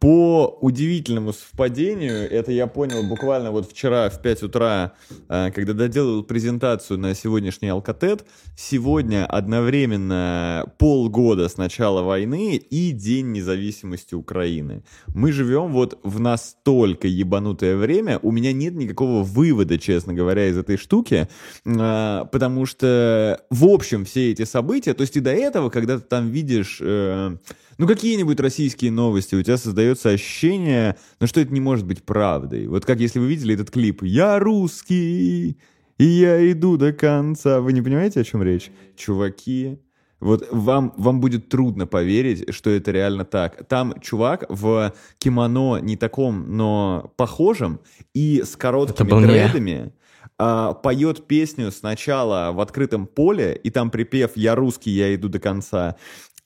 по удивительному совпадению, это я понял буквально вот вчера в 5 утра, э, когда доделал презентацию на сегодняшний Алкатет, сегодня одновременно полгода с начала войны и День независимости Украины. Мы живем вот в настолько ебанутое время, у меня нет никакого вывода, честно говоря, из этой штуки, э, потому что, в общем, все эти события, то есть и до этого, когда ты там видишь э, ну, какие-нибудь российские новости, у тебя создается ощущение, ну, что это не может быть правдой. Вот как если вы видели этот клип «Я русский, и я иду до конца». Вы не понимаете, о чем речь? Чуваки, вот вам, вам будет трудно поверить, что это реально так. Там чувак в кимоно не таком, но похожем, и с короткими дредами а, поет песню сначала в открытом поле, и там припев «Я русский, я иду до конца»,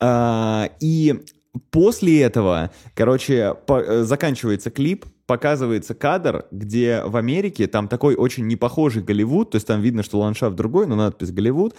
а, и после этого, короче, по, э, заканчивается клип, показывается кадр, где в Америке там такой очень непохожий Голливуд, то есть там видно, что ландшафт другой, но надпись Голливуд,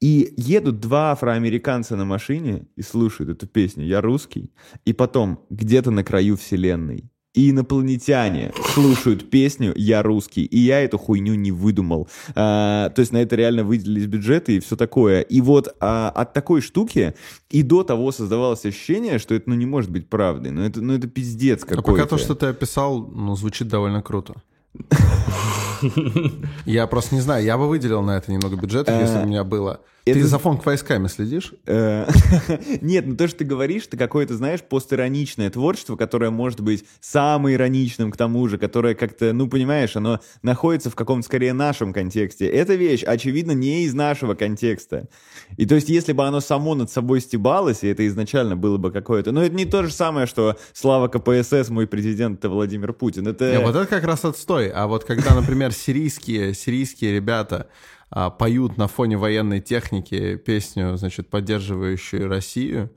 и едут два афроамериканца на машине и слушают эту песню. «Я русский», и потом где-то на краю вселенной и инопланетяне слушают песню «Я русский», и я эту хуйню не выдумал. А, то есть на это реально выделились бюджеты и все такое. И вот а, от такой штуки и до того создавалось ощущение, что это ну, не может быть правдой. Ну это, ну, это пиздец какой-то. А пока то, что ты описал, ну, звучит довольно круто. Я просто не знаю, я бы выделил на это немного бюджета, если бы у меня было. Ты за фонк войсками следишь? Э, нет, ну то, что ты говоришь, ты какое-то, знаешь, постироничное творчество, которое может быть самым ироничным к тому же, которое как-то, ну, понимаешь, оно находится в каком-то скорее нашем контексте. Эта вещь, очевидно, не из нашего контекста. И то есть, если бы оно само над собой стебалось, и это изначально было бы какое-то... Ну, это не то же самое, что слава КПСС, мой президент, это Владимир Путин. Это... Нет, вот это как раз отстой. А вот когда, например, сирийские, сирийские ребята а, поют на фоне военной техники песню, значит, поддерживающую Россию,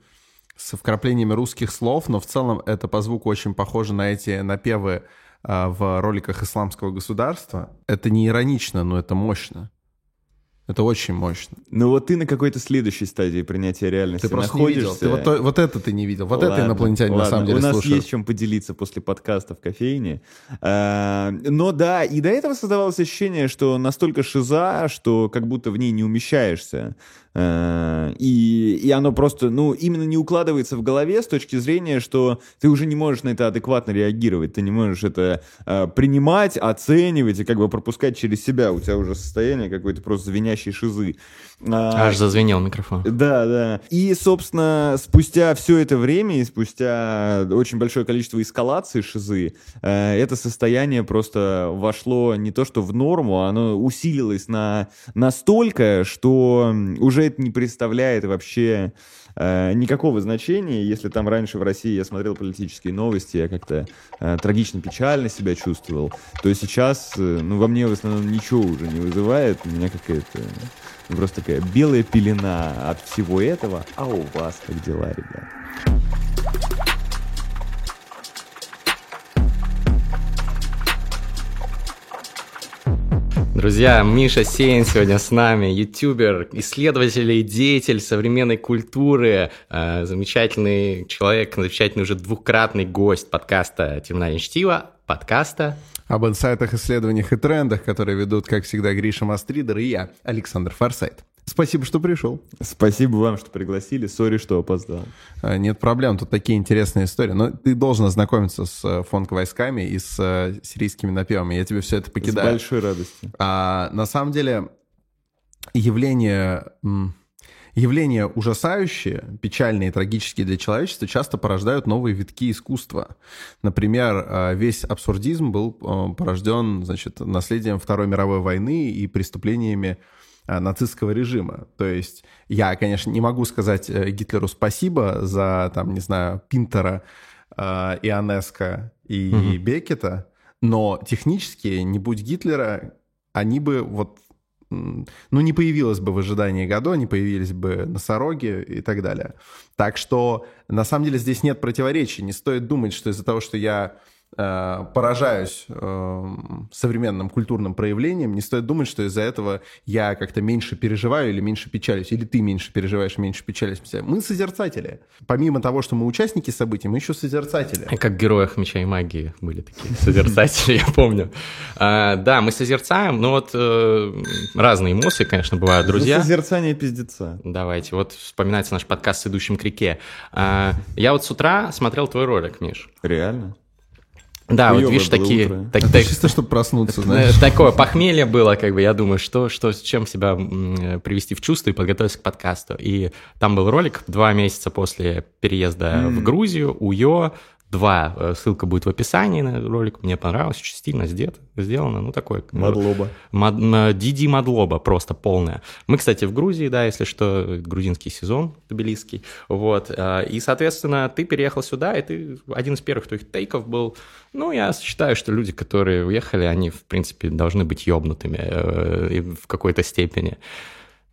с вкраплениями русских слов, но в целом это по звуку очень похоже на эти напевы а, в роликах исламского государства. Это не иронично, но это мощно. Это очень мощно. Ну вот ты на какой-то следующей стадии принятия реальности ты просто находишься. Не видел. Ты вот, вот это ты не видел. Вот ладно, это инопланетяне ладно. на самом деле У нас слушают. есть чем поделиться после подкаста в кофейне. А, но да, и до этого создавалось ощущение, что настолько шиза, что как будто в ней не умещаешься. Э, и, и оно просто, ну, именно не укладывается в голове с точки зрения, что ты уже не можешь на это адекватно реагировать, ты не можешь это э, принимать, оценивать и как бы пропускать через себя. У тебя уже состояние какой-то просто звенящей шизы. А, Аж зазвенел микрофон. Да, да. И, собственно, спустя все это время и спустя очень большое количество эскалаций шизы, э, это состояние просто вошло не то что в норму, оно усилилось на настолько, что уже это не представляет вообще э, никакого значения. Если там раньше в России я смотрел политические новости, я как-то э, трагично-печально себя чувствовал, то сейчас, э, ну, во мне в основном ничего уже не вызывает. У меня какая-то Просто такая белая пелена от всего этого. А у вас как дела, ребят? Друзья, Миша Сеин сегодня с нами, ютубер, исследователь и деятель современной культуры, э, замечательный человек, замечательный уже двукратный гость подкаста «Темная чтиво», подкаста об инсайтах, исследованиях и трендах, которые ведут, как всегда, Гриша Мастридер и я, Александр Форсайт. Спасибо, что пришел. Спасибо вам, что пригласили. Сори, что опоздал. А, нет проблем, тут такие интересные истории. Но ты должен ознакомиться с э, фонк-войсками и с э, сирийскими напевами. Я тебе все это покидаю. С большой радостью. А, на самом деле, явление Явления ужасающие, печальные и трагические для человечества часто порождают новые витки искусства. Например, э, весь абсурдизм был э, порожден значит, наследием Второй мировой войны и преступлениями э, нацистского режима. То есть я, конечно, не могу сказать Гитлеру спасибо за, там, не знаю, Пинтера, Ионеско и угу. Бекета, но технически, не будь Гитлера, они бы вот ну, не появилось бы в ожидании году, не появились бы носороги и так далее. Так что, на самом деле, здесь нет противоречий. Не стоит думать, что из-за того, что я э, поражаюсь э, современным культурным проявлениям, не стоит думать, что из-за этого я как-то меньше переживаю или меньше печалюсь, или ты меньше переживаешь, меньше печалишься. Мы созерцатели. Помимо того, что мы участники событий, мы еще созерцатели. Как в «Героях меча и магии» были такие созерцатели, я помню. А, да, мы созерцаем, но вот э, разные эмоции, конечно, бывают, друзья. Созерцание пиздеца. Давайте, вот вспоминается наш подкаст с идущим к реке. А, я вот с утра смотрел твой ролик, Миш. Реально? Да, Хуёвое вот видишь, такие... утро. так- так- чисто, чтобы проснуться, э, знаешь. Такое похмелье было, как бы, я думаю, что, что, с чем себя э, привести в чувство и подготовиться к подкасту. И там был ролик два месяца после переезда в Грузию, УЙО, два, э, ссылка будет в описании на ролик, мне понравилось, очень стильно сделано, ну, такой... э, Мадлоба. Мад- м, Диди Мадлоба просто полная. Мы, кстати, в Грузии, да, если что, грузинский сезон тбилисский. Вот. И, соответственно, ты переехал сюда, и ты один из первых твоих тейков был. Ну, я считаю, что люди, которые уехали, они, в принципе, должны быть ёбнутыми э, в какой-то степени.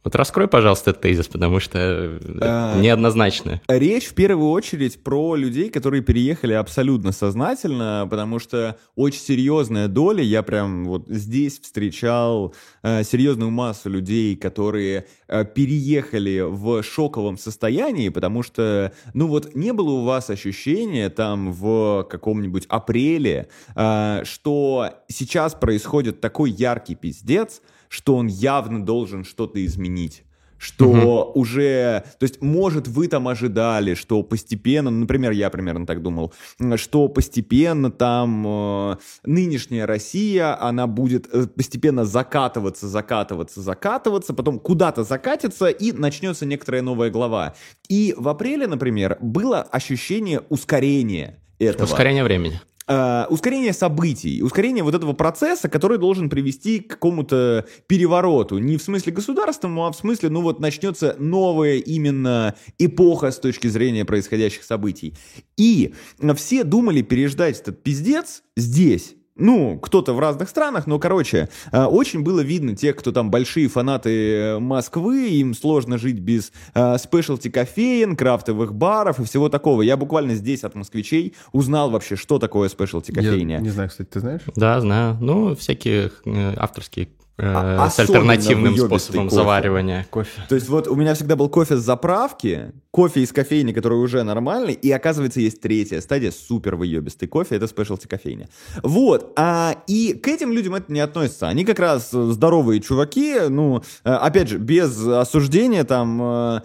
Вот раскрой, пожалуйста, этот тезис, потому что А. неоднозначно. Речь в первую очередь про людей, которые переехали абсолютно сознательно, потому что очень серьезная доля, я прям вот здесь встречал э, серьезную массу людей, которые э, переехали в шоковом состоянии, потому что, ну вот, не было у вас ощущения там в каком-нибудь апреле, э, что сейчас происходит такой яркий пиздец, что он явно должен что-то изменить что уже, то есть, может, вы там ожидали, что постепенно, ну, например, я примерно так думал, что постепенно там э, нынешняя Россия, она будет э, постепенно закатываться, закатываться, закатываться, потом куда-то закатится и начнется некоторая новая глава. И в апреле, например, было ощущение ускорения этого. Ускорение времени. Э, ускорение событий, ускорение вот этого процесса, который должен привести к какому-то перевороту. Не в смысле государственному, а в смысле, ну вот начнется новая именно эпоха с точки зрения происходящих событий. И все думали переждать этот пиздец здесь. Ну, кто-то в разных странах, но, короче, э, очень было видно тех, кто там большие фанаты э, Москвы, им сложно жить без э, спешлти кофеин, крафтовых баров и всего такого. Я буквально здесь от москвичей узнал вообще, что такое спешлти Я кофейня. не знаю, кстати, ты знаешь? Да, знаю. Ну, всякие авторские А- с альтернативным способом кофе. заваривания кофе. То есть вот у меня всегда был кофе с заправки, кофе из кофейни, который уже нормальный, и оказывается есть третья стадия, супер выебистый кофе, это спешлти кофейня. Вот, а, и к этим людям это не относится. Они как раз э, здоровые чуваки, ну, э, опять же, без осуждения, там,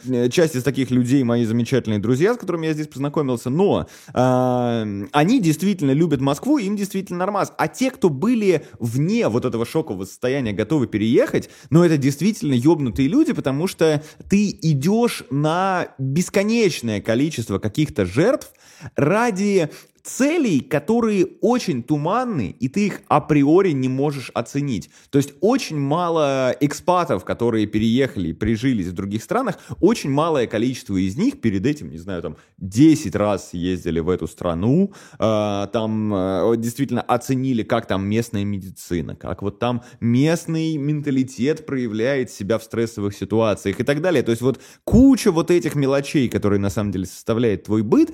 э, часть из таких людей мои замечательные друзья, с которыми я здесь познакомился, но э, они действительно любят Москву, им действительно нормас. А те, кто были вне вот этого шокового состояния, готовы переехать, но это действительно ёбнутые люди, потому что ты идешь на бесконечное количество каких-то жертв ради целей, которые очень туманны, и ты их априори не можешь оценить. То есть очень мало экспатов, которые переехали и прижились в других странах, очень малое количество из них перед этим, не знаю, там 10 раз ездили в эту страну, э, там э, действительно оценили, как там местная медицина, как вот там местный менталитет проявляет себя в стрессовых ситуациях и так далее. То есть вот куча вот этих мелочей, которые на самом деле составляет твой быт,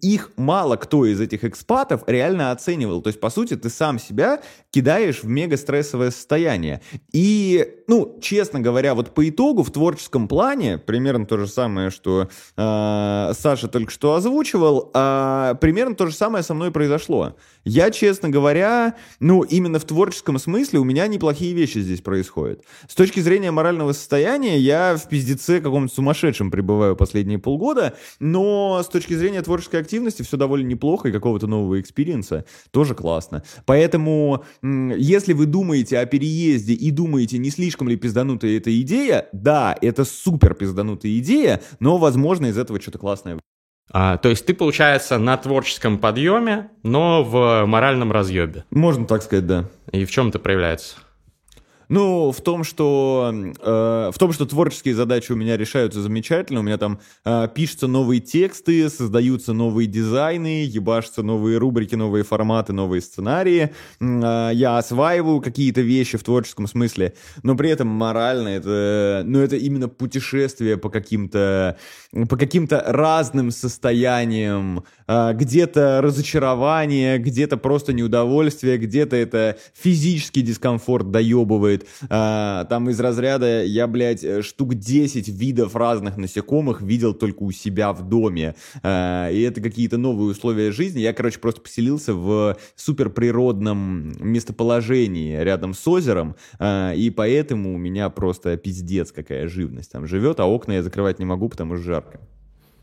их мало кто из этих экспатов реально оценивал. То есть, по сути, ты сам себя кидаешь в мега стрессовое состояние. И, ну, честно говоря, вот по итогу в творческом плане, примерно то же самое, что э, Саша только что озвучивал, а, примерно то же самое со мной произошло. Я, честно говоря, ну, именно в творческом смысле у меня неплохие вещи здесь происходят. С точки зрения морального состояния я в пиздеце каком-то сумасшедшем пребываю последние полгода, но с точки зрения творческой активности все довольно неплохо и какого-то нового experience а тоже классно. Поэтому, если вы думаете о переезде и думаете, не слишком ли пизданутая эта идея, да, это супер пизданутая идея, но, возможно, из этого что-то классное А, то есть ты, получается, на творческом подъеме, но в моральном разъебе. Можно так сказать, да. И в чем это проявляется? Ну, в том, что э, в том, что творческие задачи у меня решаются замечательно. У меня там э, пишутся новые тексты, создаются новые дизайны, ебашатся новые рубрики, новые форматы, новые сценарии. Э, я осваиваю какие-то вещи в творческом смысле, но при этом морально это, ну, это именно путешествие по каким-то по каким-то разным состояниям. Э, где-то разочарование, где-то просто неудовольствие, где-то это физический дискомфорт доебывает. А, там из разряда я, блядь, штук 10 видов разных насекомых видел только у себя в доме. А, и это какие-то новые условия жизни. Я, короче, просто поселился в суперприродном местоположении рядом с озером, а, и поэтому у меня просто пиздец какая живность там живет, а окна я закрывать не могу, потому что жарко.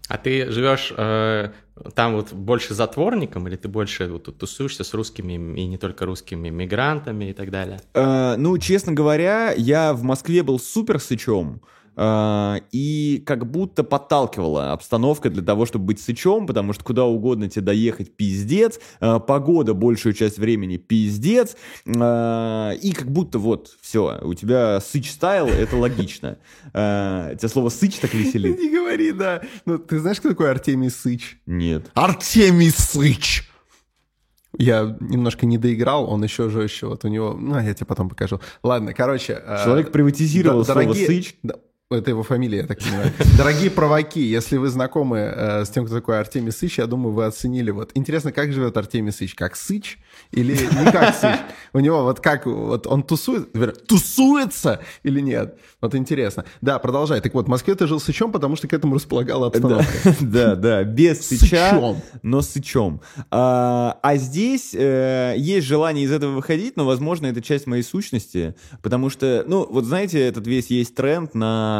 А ты живешь э, там вот больше затворником, или ты больше вот, тусуешься с русскими и не только русскими мигрантами и так далее? Э, ну, честно говоря, я в Москве был супер сычом. А, и как будто подталкивала обстановка для того, чтобы быть сычом, потому что куда угодно тебе доехать пиздец, а, погода большую часть времени пиздец, а, и как будто вот все, у тебя сыч стайл, это логично. Тебя слово сыч так веселит? Не говори, да. Ну, ты знаешь, кто такой Артемий Сыч? Нет. Артемий Сыч! Я немножко не доиграл, он еще жестче. Вот у него... Ну, я тебе потом покажу. Ладно, короче... Человек приватизировал слово «сыч». Это его фамилия, я так понимаю. Дорогие провоки, если вы знакомы э, с тем, кто такой Артемий Сыч, я думаю, вы оценили. Вот интересно, как живет Артемий Сыч? Как Сыч или не как Сыч? У него вот как, вот он тусует, тусуется или нет? Вот интересно. Да, продолжай. Так вот, в Москве ты жил Сычом, потому что к этому располагала обстановка. Да, да, без Сыча, но Сычом. А, а здесь э, есть желание из этого выходить, но, возможно, это часть моей сущности, потому что, ну, вот знаете, этот весь есть тренд на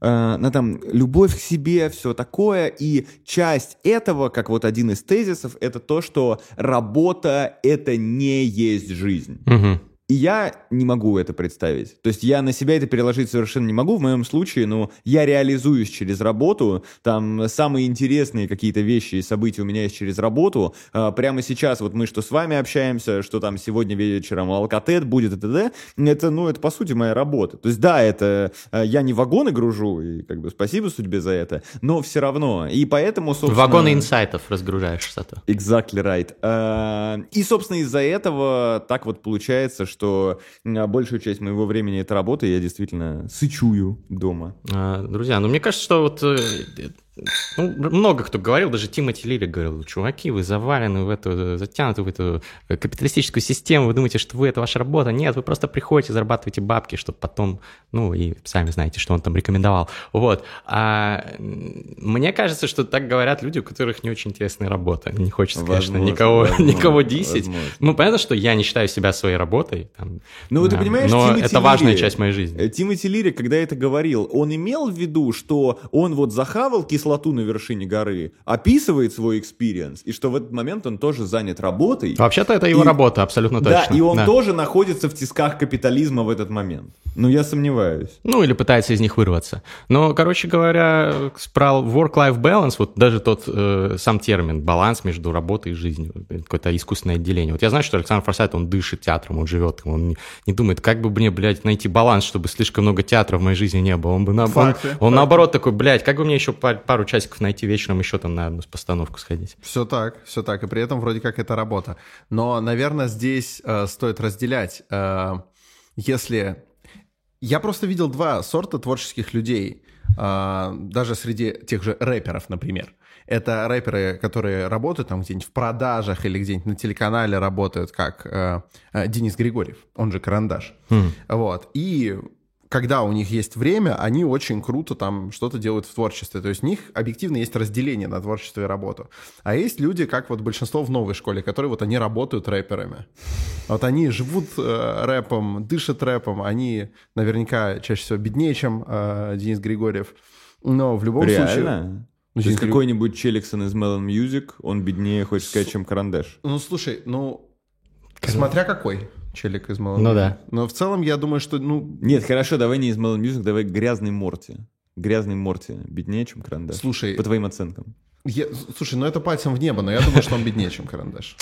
на, на там любовь к себе, все такое. И часть этого, как вот один из тезисов, это то, что работа это не есть жизнь. Угу. И я не могу это представить. То есть я на себя это переложить совершенно не могу. В моем случае, ну, я реализуюсь через работу. Там самые интересные какие-то вещи и события у меня есть через работу. А, прямо сейчас вот мы что с вами общаемся, что там сегодня вечером Алкатет будет и т.д. Это, ну, это по сути моя работа. То есть да, это а, я не вагоны гружу, и как бы спасибо судьбе за это, но все равно. И поэтому, собственно... Вагоны инсайтов разгружаешь зато. Exactly right. А, и, собственно, из-за этого так вот получается, что большую часть моего времени это работа, и я действительно сычую дома. А, друзья, ну мне кажется, что вот э, ну, много кто говорил, даже Тимоти Лири говорил, чуваки, вы завалены в эту, затянуты в эту капиталистическую систему, вы думаете, что вы, это ваша работа. Нет, вы просто приходите, зарабатываете бабки, чтобы потом, ну, и сами знаете, что он там рекомендовал. Вот. А мне кажется, что так говорят люди, у которых не очень интересная работа. Не хочется, возможно, конечно, никого, возможно, никого дисить. Возможно. Ну, понятно, что я не считаю себя своей работой. Там, ну, ты понимаешь, но Тимоти это Лири, важная часть моей жизни. Э, Тимоти Лири, когда это говорил, он имел в виду, что он вот захавал кислород кислоту на вершине горы, описывает свой experience, и что в этот момент он тоже занят работой. Вообще-то это его и, работа, абсолютно точно. Да, и он да. тоже находится в тисках капитализма в этот момент. Ну, я сомневаюсь. Ну, или пытается из них вырваться. Но, короче говоря, про work-life balance, вот даже тот э, сам термин, баланс между работой и жизнью, какое-то искусственное отделение. Вот я знаю, что Александр Форсайт, он дышит театром, он живет, он не, не думает, как бы мне, блядь, найти баланс, чтобы слишком много театра в моей жизни не было. Он бы на, факты, он, он факты. наоборот такой, блядь, как бы мне еще пару часиков найти вечером еще там на одну постановку сходить. Все так, все так. И при этом вроде как это работа. Но, наверное, здесь э, стоит разделять. Э, если... Я просто видел два сорта творческих людей. Э, даже среди тех же рэперов, например. Это рэперы, которые работают там где-нибудь в продажах или где-нибудь на телеканале работают, как э, э Денис Григорьев, он же Карандаш. Mm. Вот. И когда у них есть время, они очень круто там что-то делают в творчестве. То есть у них объективно есть разделение на творчество и работу. А есть люди, как вот большинство в новой школе, которые вот они работают рэперами. Вот они живут э, рэпом, дышат рэпом, они наверняка чаще всего беднее, чем э, Денис Григорьев. Но в любом Реально? случае... Ну, То есть какой-нибудь Челиксон из Melon Music, он беднее, хочешь сказать, чем Карандаш? Ну, слушай, ну, смотря какой челик из Melon Ну да. Но в целом я думаю, что, ну... Нет, хорошо, давай не из Melon Music, давай грязный Морти. Грязный Морти беднее, чем Карандаш. Слушай... По твоим оценкам. Я, слушай, ну это пальцем в небо, но я думаю, что он беднее, чем Карандаш.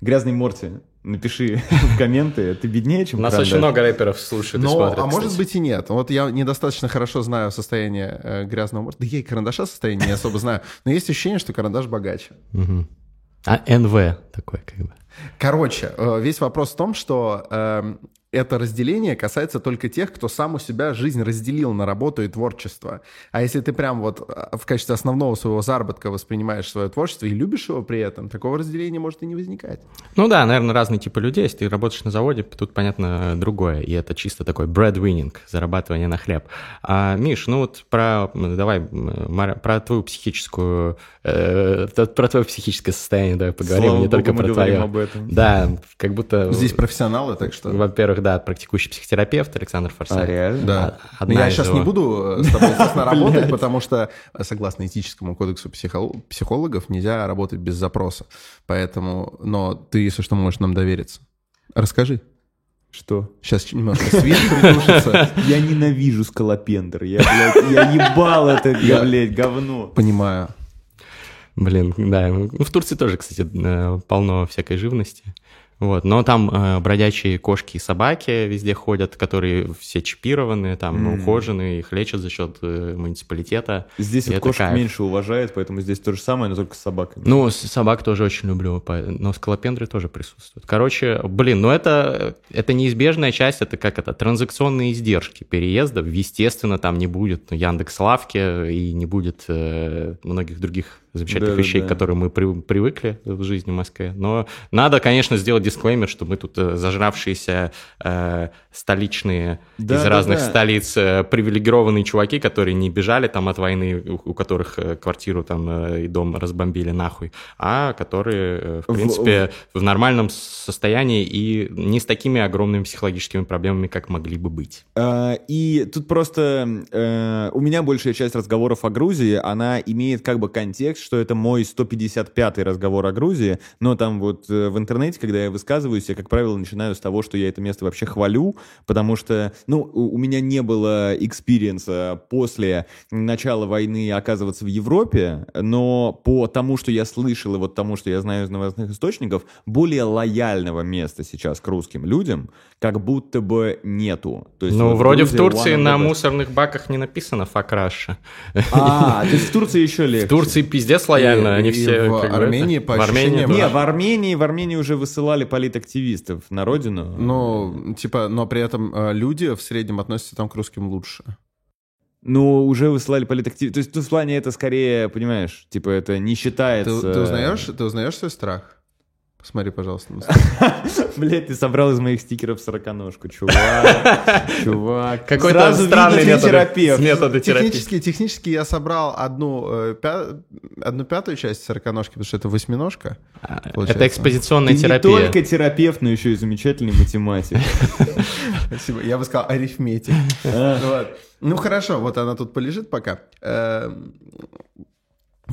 Грязный Морти, напиши в комменты, ты беднее, чем У нас Карандаш? очень много рэперов слушают и Но, смотрят, а может кстати. быть и нет. Вот я недостаточно хорошо знаю состояние э, грязного морда. Да я и карандаша состояние не особо знаю. Но есть ощущение, что карандаш богаче. А НВ такой как бы. Короче, э, весь вопрос в том, что эм, это разделение касается только тех, кто сам у себя жизнь разделил на работу и творчество. А если ты прям вот э, в качестве основного своего заработка воспринимаешь свое творчество и любишь его при этом, такого разделения может и не возникать. Ну да, наверное, разные типы людей. Если ты работаешь на заводе, тут, понятно, другое. И это чисто такой breadwinning, зарабатывание на хлеб. А, Миш, ну вот про, давай, про твою психическую, э, про твое психическое состояние давай поговорим, Слава не богу, только мы про говорим твое. об этом. Да, как будто... Здесь профессионалы, так что... Во-первых, да, практикующий психотерапевт Александр А, Форсайт. реально? Да. А- Но одна я из сейчас его- не буду э, с тобой, естественно, работать, потому что, э, согласно этическому кодексу психол- психологов, нельзя работать без запроса. Поэтому, но ты, если что, можешь нам довериться. Расскажи. Что? Сейчас немножко свет притушится. Я ненавижу скалопендр. Я, блядь, я ебал это, Я- блядь, говно. Понимаю. Блин, да. Ну, В Турции тоже, кстати, э, полно всякой живности. Вот. Но там э, бродячие кошки и собаки везде ходят, которые все чипированы, там М. ухожены, их лечат за счет э, муниципалитета. Здесь вот кошек кайф. меньше уважают, поэтому здесь то же самое, но только с собаками. Ну, собак тоже очень люблю, но скалопендры тоже присутствуют. Короче, блин, ну это, это неизбежная часть, это как это, транзакционные издержки переезда. Естественно, там не будет Яндекс Лавки и не будет э, многих других замечательных Да-да-да. вещей, к которым мы при- привыкли в жизни в Москве. Но надо, конечно, сделать дисклеймер, что мы тут э, зажравшиеся э, столичные из Да-да-да. разных столиц э, привилегированные чуваки, которые не бежали там от войны, у, у которых э, квартиру там э, и дом разбомбили нахуй, а которые, э, в В- принципе, в нормальном состоянии и не с такими огромными психологическими проблемами, как могли бы быть. А, И тут просто э, у меня большая часть разговоров о Грузии, она имеет как бы контекст, что это мой 155-й разговор о Грузии, но там вот э, в интернете, когда я высказываюсь, я, как правило, начинаю с того, что я это место вообще хвалю, потому что, ну, у меня не было experience а после начала войны оказываться в Европе, но по тому, что я слышал и вот тому, что я знаю из новостных источников, более лояльного места сейчас к русским людям как будто бы нету. То есть Ну, вот вроде в Турции на мусорных баках не написано «Fuck Russia». А, то есть в Турции еще легче. В Турции пиздец лояльно, И- они и все... в Армении, это- по в Армении ощущениям. Не, в Армении, в Армении уже высылали политактивистов на родину. Ну, типа, но при этом э, люди в среднем относятся там к русским лучше. Ну, уже высылали политактивистов. То есть, в плане это скорее, понимаешь, типа это не Ты, считается... ты узнаешь, ты узнаешь свой страх? Посмотри, пожалуйста. Блять, ты собрал из моих стикеров сороконожку, чувак. Чувак. Какой-то Сразу странный метод. терапевт. Методы терапии. Технически, технически я собрал одну, э, одну пятую часть сороконожки, потому что это восьминожка. Это получается. экспозиционная Ты не терапия. только терапевт, но еще и замечательный математик. Спасибо. Я бы сказал арифметик. Ну хорошо, вот она тут полежит пока.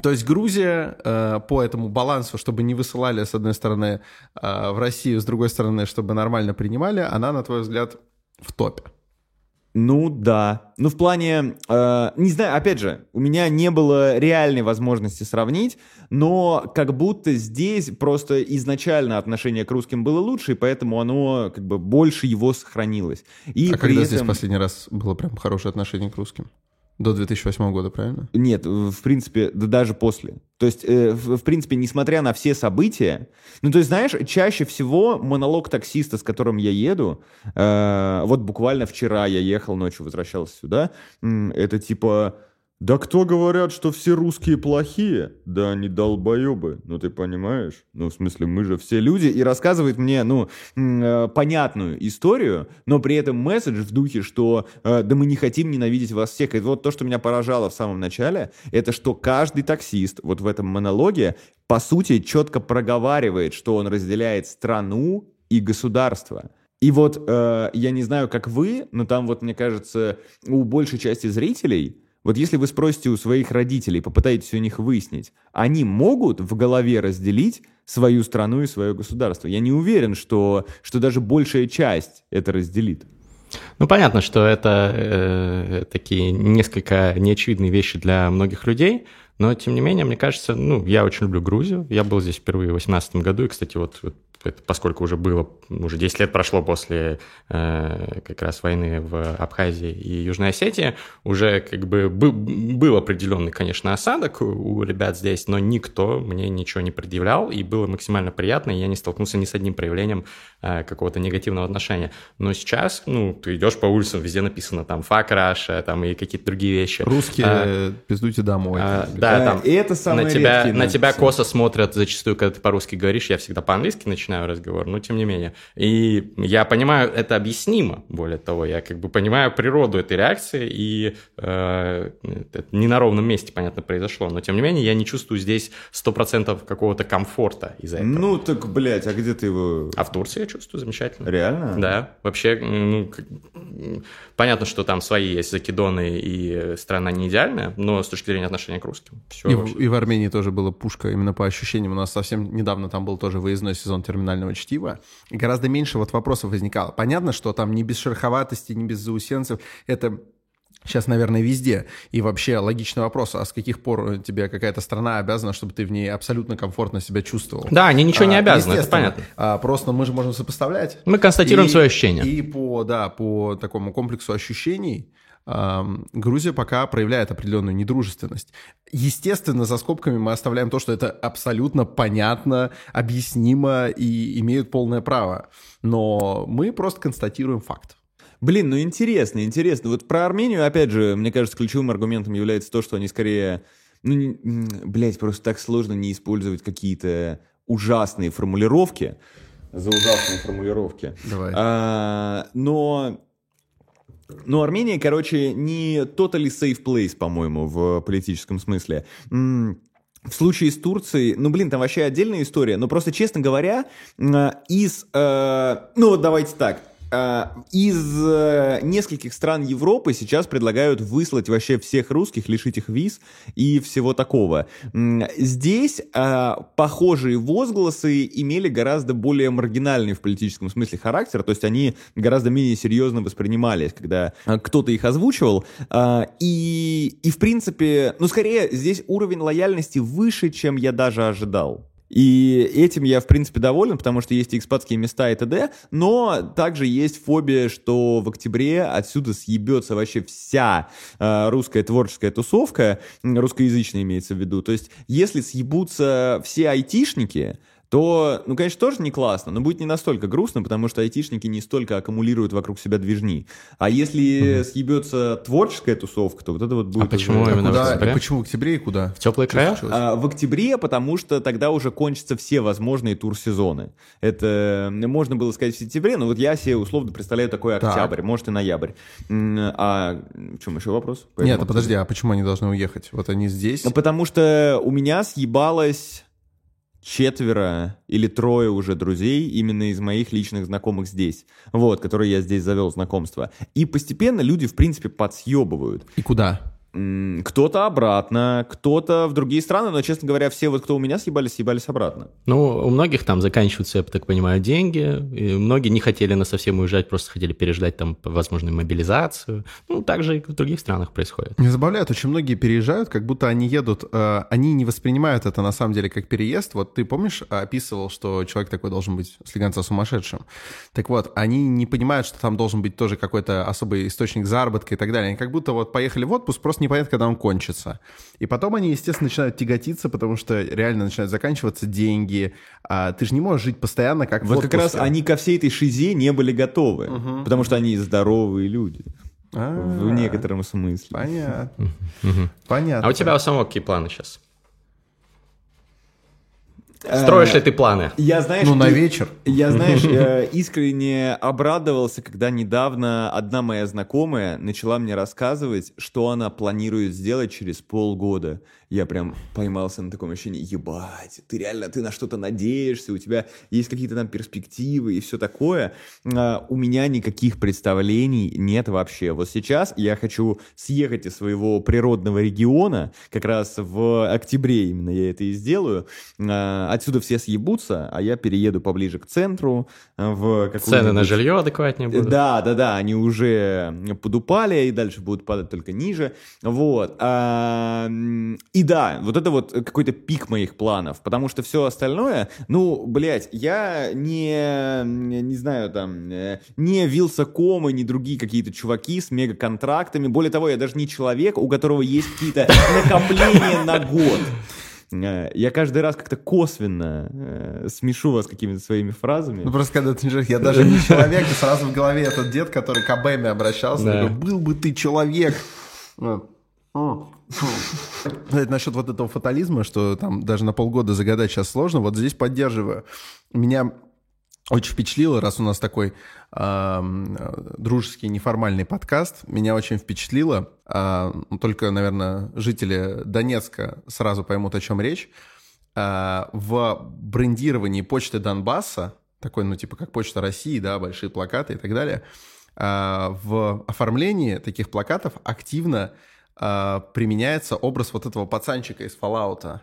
То есть Грузия э, по этому балансу, чтобы не высылали, с одной стороны, э, в Россию, с другой стороны, чтобы нормально принимали, она, на твой взгляд, в топе. Ну да. Ну в плане, э, не знаю, опять же, у меня не было реальной возможности сравнить, но как будто здесь просто изначально отношение к русским было лучше, и поэтому оно как бы больше его сохранилось. И а когда здесь этом- последний раз было прям хорошее отношение к русским? До 2008 года, правильно? Нет, в принципе, да даже после. То есть, э, в, принципе, несмотря на все события, ну, то есть, знаешь, чаще всего монолог таксиста, с которым я еду, э, вот буквально вчера я ехал ночью, возвращался сюда, это типа, да кто говорят, что все русские плохие? Да они долбоебы, ну ты понимаешь? Ну, в смысле, мы же все люди, и рассказывает мне, ну, э, понятную историю, но при этом месседж в духе, что э, да мы не хотим ненавидеть вас всех. И вот то, что меня поражало в самом начале, это что каждый таксист вот в этом монологе, по сути, четко проговаривает, что он разделяет страну и государство. И вот э, я не знаю, как вы, но там вот, мне кажется, у большей части зрителей, вот если вы спросите у своих родителей, попытаетесь у них выяснить, они могут в голове разделить свою страну и свое государство. Я не уверен, что, что даже большая часть это разделит. Ну, понятно, что это э, такие несколько неочевидные вещи для многих людей, Но, тем не менее, мне кажется, ну, я очень люблю Грузию. Я был здесь впервые в 2018 году, и, кстати, вот, вот это, поскольку уже было, уже 10 лет прошло после э, как раз войны в Абхазии и Южной Осетии, уже как бы был, был определенный, конечно, осадок у ребят здесь, но никто мне ничего не предъявлял, и было максимально приятно, и я не столкнулся ни с одним проявлением э, какого-то негативного отношения. Но сейчас, ну, ты идешь по улицам, везде написано там «Fuck Russia», там и какие-то другие вещи. Русские, а, пиздуйте домой. А, да, там и это самое на тебя, на тебя косо смотрят зачастую, когда ты по-русски говоришь, я всегда по-английски начинаю начинаю разговор, но тем не менее. И я понимаю, это объяснимо, более того, я как бы понимаю природу этой реакции, и э, это не на ровном месте, понятно, произошло, но тем не менее я не чувствую здесь 100% какого-то комфорта из-за этого. Ну, так, блядь, а где ты его... А в Турции я чувствую замечательно. Реально? Да, вообще, ну, понятно, что там свои есть закидоны, и страна не идеальная, но с точки зрения отношения к русским. Все и, в, и в Армении тоже было пушка, именно по ощущениям. У нас совсем недавно там был тоже выездной сезон терминального чтива, гораздо меньше вот вопросов возникало. Понятно, что там не без шероховатости, не без заусенцев, это Сейчас, наверное, везде. И вообще логичный вопрос, а с каких пор тебе какая-то страна обязана, чтобы ты в ней абсолютно комфортно себя чувствовал? Да, они ничего не а, обязаны, это понятно. А, просто мы же можем сопоставлять. Мы констатируем и, свои ощущения. И по, да, по такому комплексу ощущений Грузия пока проявляет определенную недружественность. Естественно, за скобками мы оставляем то, что это абсолютно понятно, объяснимо и имеют полное право. Но мы просто констатируем факт. Блин, ну интересно, интересно. Вот про Армению, опять же, мне кажется, ключевым аргументом является то, что они скорее... Ну, блядь, просто так сложно не использовать какие-то ужасные формулировки за ужасные формулировки. Давай. А, но ну, Армения, короче, не totally safe place, по-моему, в политическом смысле. В случае с Турцией, ну, блин, там вообще отдельная история. Но просто, честно говоря, из... Э, ну, давайте так. А, из э, нескольких стран Европы сейчас предлагают выслать вообще всех русских, лишить их виз и всего такого. Здесь а, похожие возгласы имели гораздо более маргинальный в политическом смысле характер, то есть они гораздо менее серьезно воспринимались, когда а, кто-то их озвучивал. И, и в принципе, ну скорее здесь уровень лояльности выше, чем я даже ожидал. И этим я, в принципе, доволен, потому что есть экспатские места и т.д., но также есть фобия, что в октябре отсюда съебется вообще вся э, русская творческая тусовка, русскоязычная имеется в виду. То есть, если съебутся все айтишники, то, ну, конечно, тоже не классно, но будет не настолько грустно, потому что айтишники не столько аккумулируют вокруг себя движни. А если угу. съебется творческая тусовка, то вот это вот будет... А почему уже... именно куда? в октябре? почему в октябре и куда? В теплые края? А, в октябре, потому что тогда уже кончатся все возможные тур-сезоны. Это можно было сказать в сентябре, но вот я себе условно представляю такой октябрь, так. может и ноябрь. А в чем еще вопрос? Нет, а подожди, а почему они должны уехать? Вот они здесь? Ну, потому что у меня съебалось четверо или трое уже друзей именно из моих личных знакомых здесь, вот, которые я здесь завел знакомство. И постепенно люди, в принципе, подсъебывают. И куда? Кто-то обратно, кто-то в другие страны, но, честно говоря, все вот, кто у меня съебались, съебались обратно. Ну, у многих там заканчиваются, я так понимаю, деньги, и многие не хотели на совсем уезжать, просто хотели переждать там возможную мобилизацию. Ну, так же и в других странах происходит. Не забавляет, очень многие переезжают, как будто они едут, э, они не воспринимают это на самом деле как переезд. Вот ты помнишь, описывал, что человек такой должен быть слегонца сумасшедшим. Так вот, они не понимают, что там должен быть тоже какой-то особый источник заработка и так далее. Они как будто вот поехали в отпуск, просто не непонятно, когда он кончится. И потом они, естественно, начинают тяготиться, потому что реально начинают заканчиваться деньги. А ты же не можешь жить постоянно, как Вот как раз они ко всей этой шизе не были готовы, угу. потому что они здоровые люди. А-а-а. В некотором смысле. Понятно. Понятно. А у тебя у самого какие планы сейчас? Строишь ли ты планы? Я, знаешь, ну, на вечер. Я, знаешь, искренне обрадовался, когда недавно одна моя знакомая начала мне рассказывать, что она планирует сделать через полгода я прям поймался на таком ощущении, ебать, ты реально, ты на что-то надеешься, у тебя есть какие-то там перспективы и все такое. А, у меня никаких представлений нет вообще. Вот сейчас я хочу съехать из своего природного региона, как раз в октябре именно я это и сделаю. А, отсюда все съебутся, а я перееду поближе к центру. В Цены на жилье адекватнее будут. Да, да, да, они уже подупали, и дальше будут падать только ниже. Вот. А, И да, вот это вот какой-то пик моих планов, потому что все остальное, ну, блядь, я не, не знаю, там, э, не Вилсаком и не другие какие-то чуваки с мега-контрактами. Более того, я даже не человек, у которого есть какие-то накопления на год. Э, я каждый раз как-то косвенно э, смешу вас какими-то своими фразами. Ну просто когда ты я даже не человек, и сразу в голове этот дед, который к Абэме обращался, да. такой, был бы ты человек. Насчет вот этого фатализма, что там даже на полгода загадать сейчас сложно, вот здесь поддерживаю. Меня очень впечатлило, раз у нас такой э, дружеский неформальный подкаст, меня очень впечатлило, э, только, наверное, жители Донецка сразу поймут, о чем речь, э, в брендировании почты Донбасса, такой, ну, типа, как Почта России, да, большие плакаты и так далее, э, в оформлении таких плакатов активно применяется образ вот этого пацанчика из Fallout.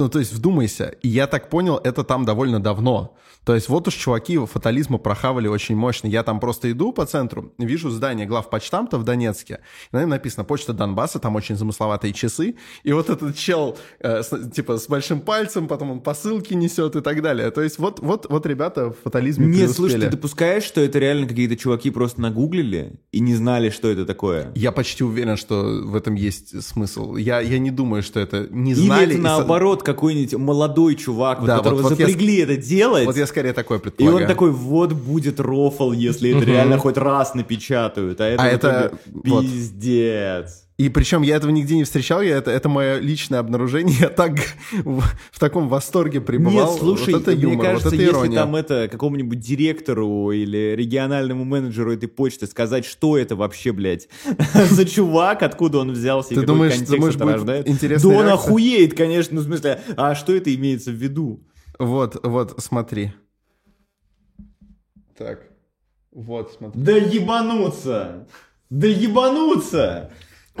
Ну, то есть вдумайся. И я так понял, это там довольно давно. То есть вот уж чуваки фатализма прохавали очень мощно. Я там просто иду по центру, вижу здание главпочтамта в Донецке. На нем написано «Почта Донбасса», там очень замысловатые часы. И вот этот чел, э, с, типа, с большим пальцем, потом он посылки несет и так далее. То есть вот, вот, вот ребята в фатализме Нет, преуспели. слушай, ты допускаешь, что это реально какие-то чуваки просто нагуглили и не знали, что это такое? Я почти уверен, что в этом есть смысл. Я, я не думаю, что это не знали. Или это наоборот, какой-нибудь молодой чувак, да, которого вот, вот запрягли я, это делать. Вот я скорее такое предполагаю. И он такой, вот будет рофл, если это реально хоть раз напечатают. А это, а это пиздец. И причем я этого нигде не встречал, я это, это мое личное обнаружение, я так в, в таком восторге пребывал. Нет, слушай, вот это юмор, мне кажется, вот это если ирония. там это какому-нибудь директору или региональному менеджеру этой почты сказать, что это вообще, блядь, за чувак, откуда он взялся, и Ты какой думаешь, контекст думаешь, это будет рождает. Да он реакция? охуеет, конечно, ну в смысле, а что это имеется в виду? Вот, вот, смотри. Так, вот, смотри. Да ебануться! Да ебануться!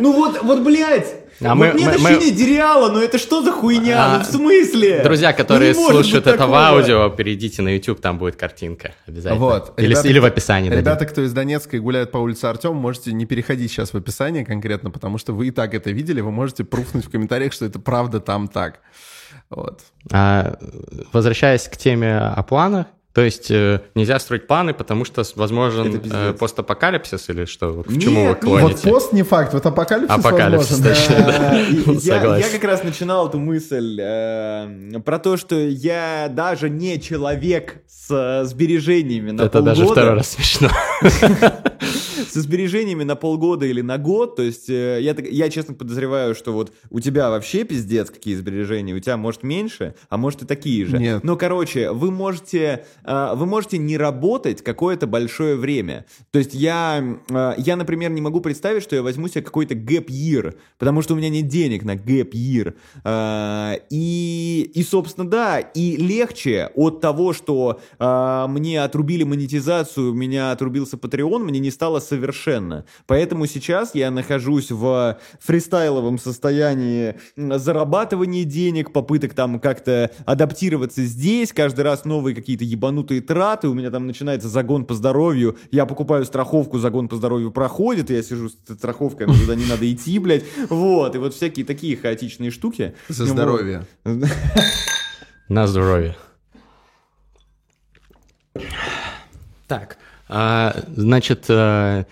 Ну вот, вот, блядь! А вот мы- нет мы- ощущения идеала, но это что за хуйня? А, ну в смысле? Друзья, которые Ну, слушают это в аудио, перейдите на YouTube, там будет картинка обязательно. Вот. Или, Ребята- или в описании дадим. Ребята, кто из Донецка и гуляет по улице Артем, можете не переходить сейчас в описание конкретно, потому что вы и так это видели, вы можете пруфнуть в комментариях, что это правда там так. Вот. А, возвращаясь к теме о планах, то есть э, нельзя строить планы, потому что возможен э, постапокалипсис или что? К Нет, чему вы. Вот клоните? пост не факт, вот апокалипсис, Апокалипсис, возможен. точно. да. Я, я как раз начинал эту мысль э, про то, что я даже не человек с э, сбережениями на Это полгода. даже второй раз смешно. Со сбережениями на полгода или на год. То есть э, я, я честно подозреваю, что вот у тебя вообще пиздец какие сбережения, у тебя может меньше, а может и такие же. Нет. Но, короче, вы можете, э, вы можете не работать какое-то большое время. То есть я, э, я, например, не могу представить, что я возьму себе какой-то gap year, потому что у меня нет денег на gap year. И, и собственно, да, и легче от того, что мне отрубили монетизацию, у меня отрубился Patreon, мне не стало совершенно. Поэтому сейчас я нахожусь в фристайловом состоянии зарабатывания денег, попыток там как-то адаптироваться здесь, каждый раз новые какие-то ебанутые траты, у меня там начинается загон по здоровью, я покупаю страховку, загон по здоровью проходит, и я сижу с этой страховкой, мне туда не надо идти, блядь, вот, и вот всякие такие хаотичные штуки. За здоровье. На здоровье. Так, значит, э,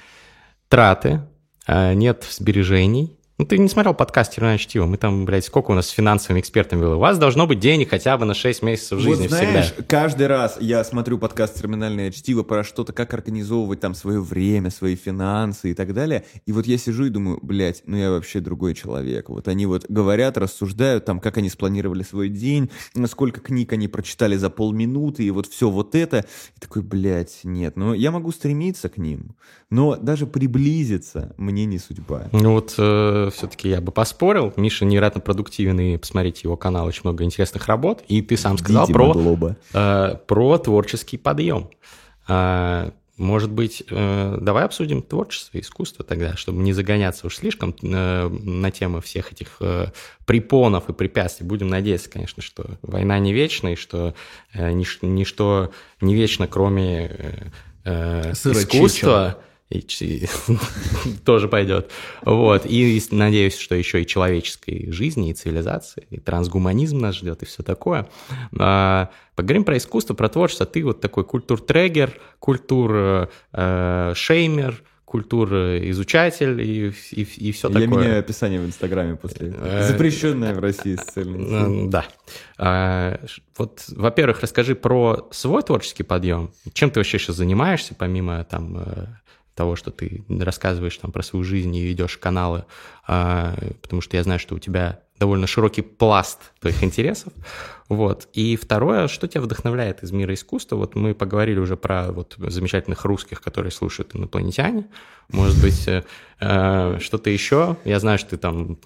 траты, а, нет сбережений. Ну, ты не смотрел подкаст «Терминальное чтиво». Мы там, блядь, сколько у нас с финансовыми экспертами было. У вас должно быть денег хотя бы на 6 месяцев жизни вот знаешь, всегда. каждый раз я смотрю подкаст «Терминальное чтиво» про что-то, как организовывать там свое время, свои финансы и так далее. И вот я сижу и думаю, блядь, ну я вообще другой человек. Вот они вот говорят, рассуждают там, как они спланировали свой день, сколько книг они прочитали за полминуты, и вот все вот это. И такой, блядь, нет, ну я могу стремиться к ним, но даже приблизиться мне не судьба. Ну вот все-таки я бы поспорил. Миша невероятно продуктивен, и посмотрите его канал, очень много интересных работ. И ты сам сказал про, э, про творческий подъем. А, может быть, э, давай обсудим творчество и искусство тогда, чтобы не загоняться уж слишком э, на тему всех этих э, препонов и препятствий. Будем надеяться, конечно, что война не вечна, и что э, нич- ничто не вечно, кроме э, э, искусства и, тоже пойдет. Вот. И надеюсь, что еще и человеческой жизни, и цивилизации, и трансгуманизм нас ждет, и все такое. А, поговорим про искусство, про творчество. Ты вот такой культур-трегер, культур-шеймер, культур-изучатель и, и, и все такое. Я меняю описание в Инстаграме после. Э, Запрещенное в России социальное. Да. А, вот, во-первых, расскажи про свой творческий подъем. Чем ты вообще сейчас занимаешься, помимо там э, того, что ты рассказываешь там про свою жизнь и ведешь каналы, а, потому что я знаю, что у тебя довольно широкий пласт твоих интересов. Вот. И второе, что тебя вдохновляет из мира искусства? Вот мы поговорили уже про вот замечательных русских, которые слушают инопланетяне. Может быть, э, э, что-то еще? Я знаю, что ты там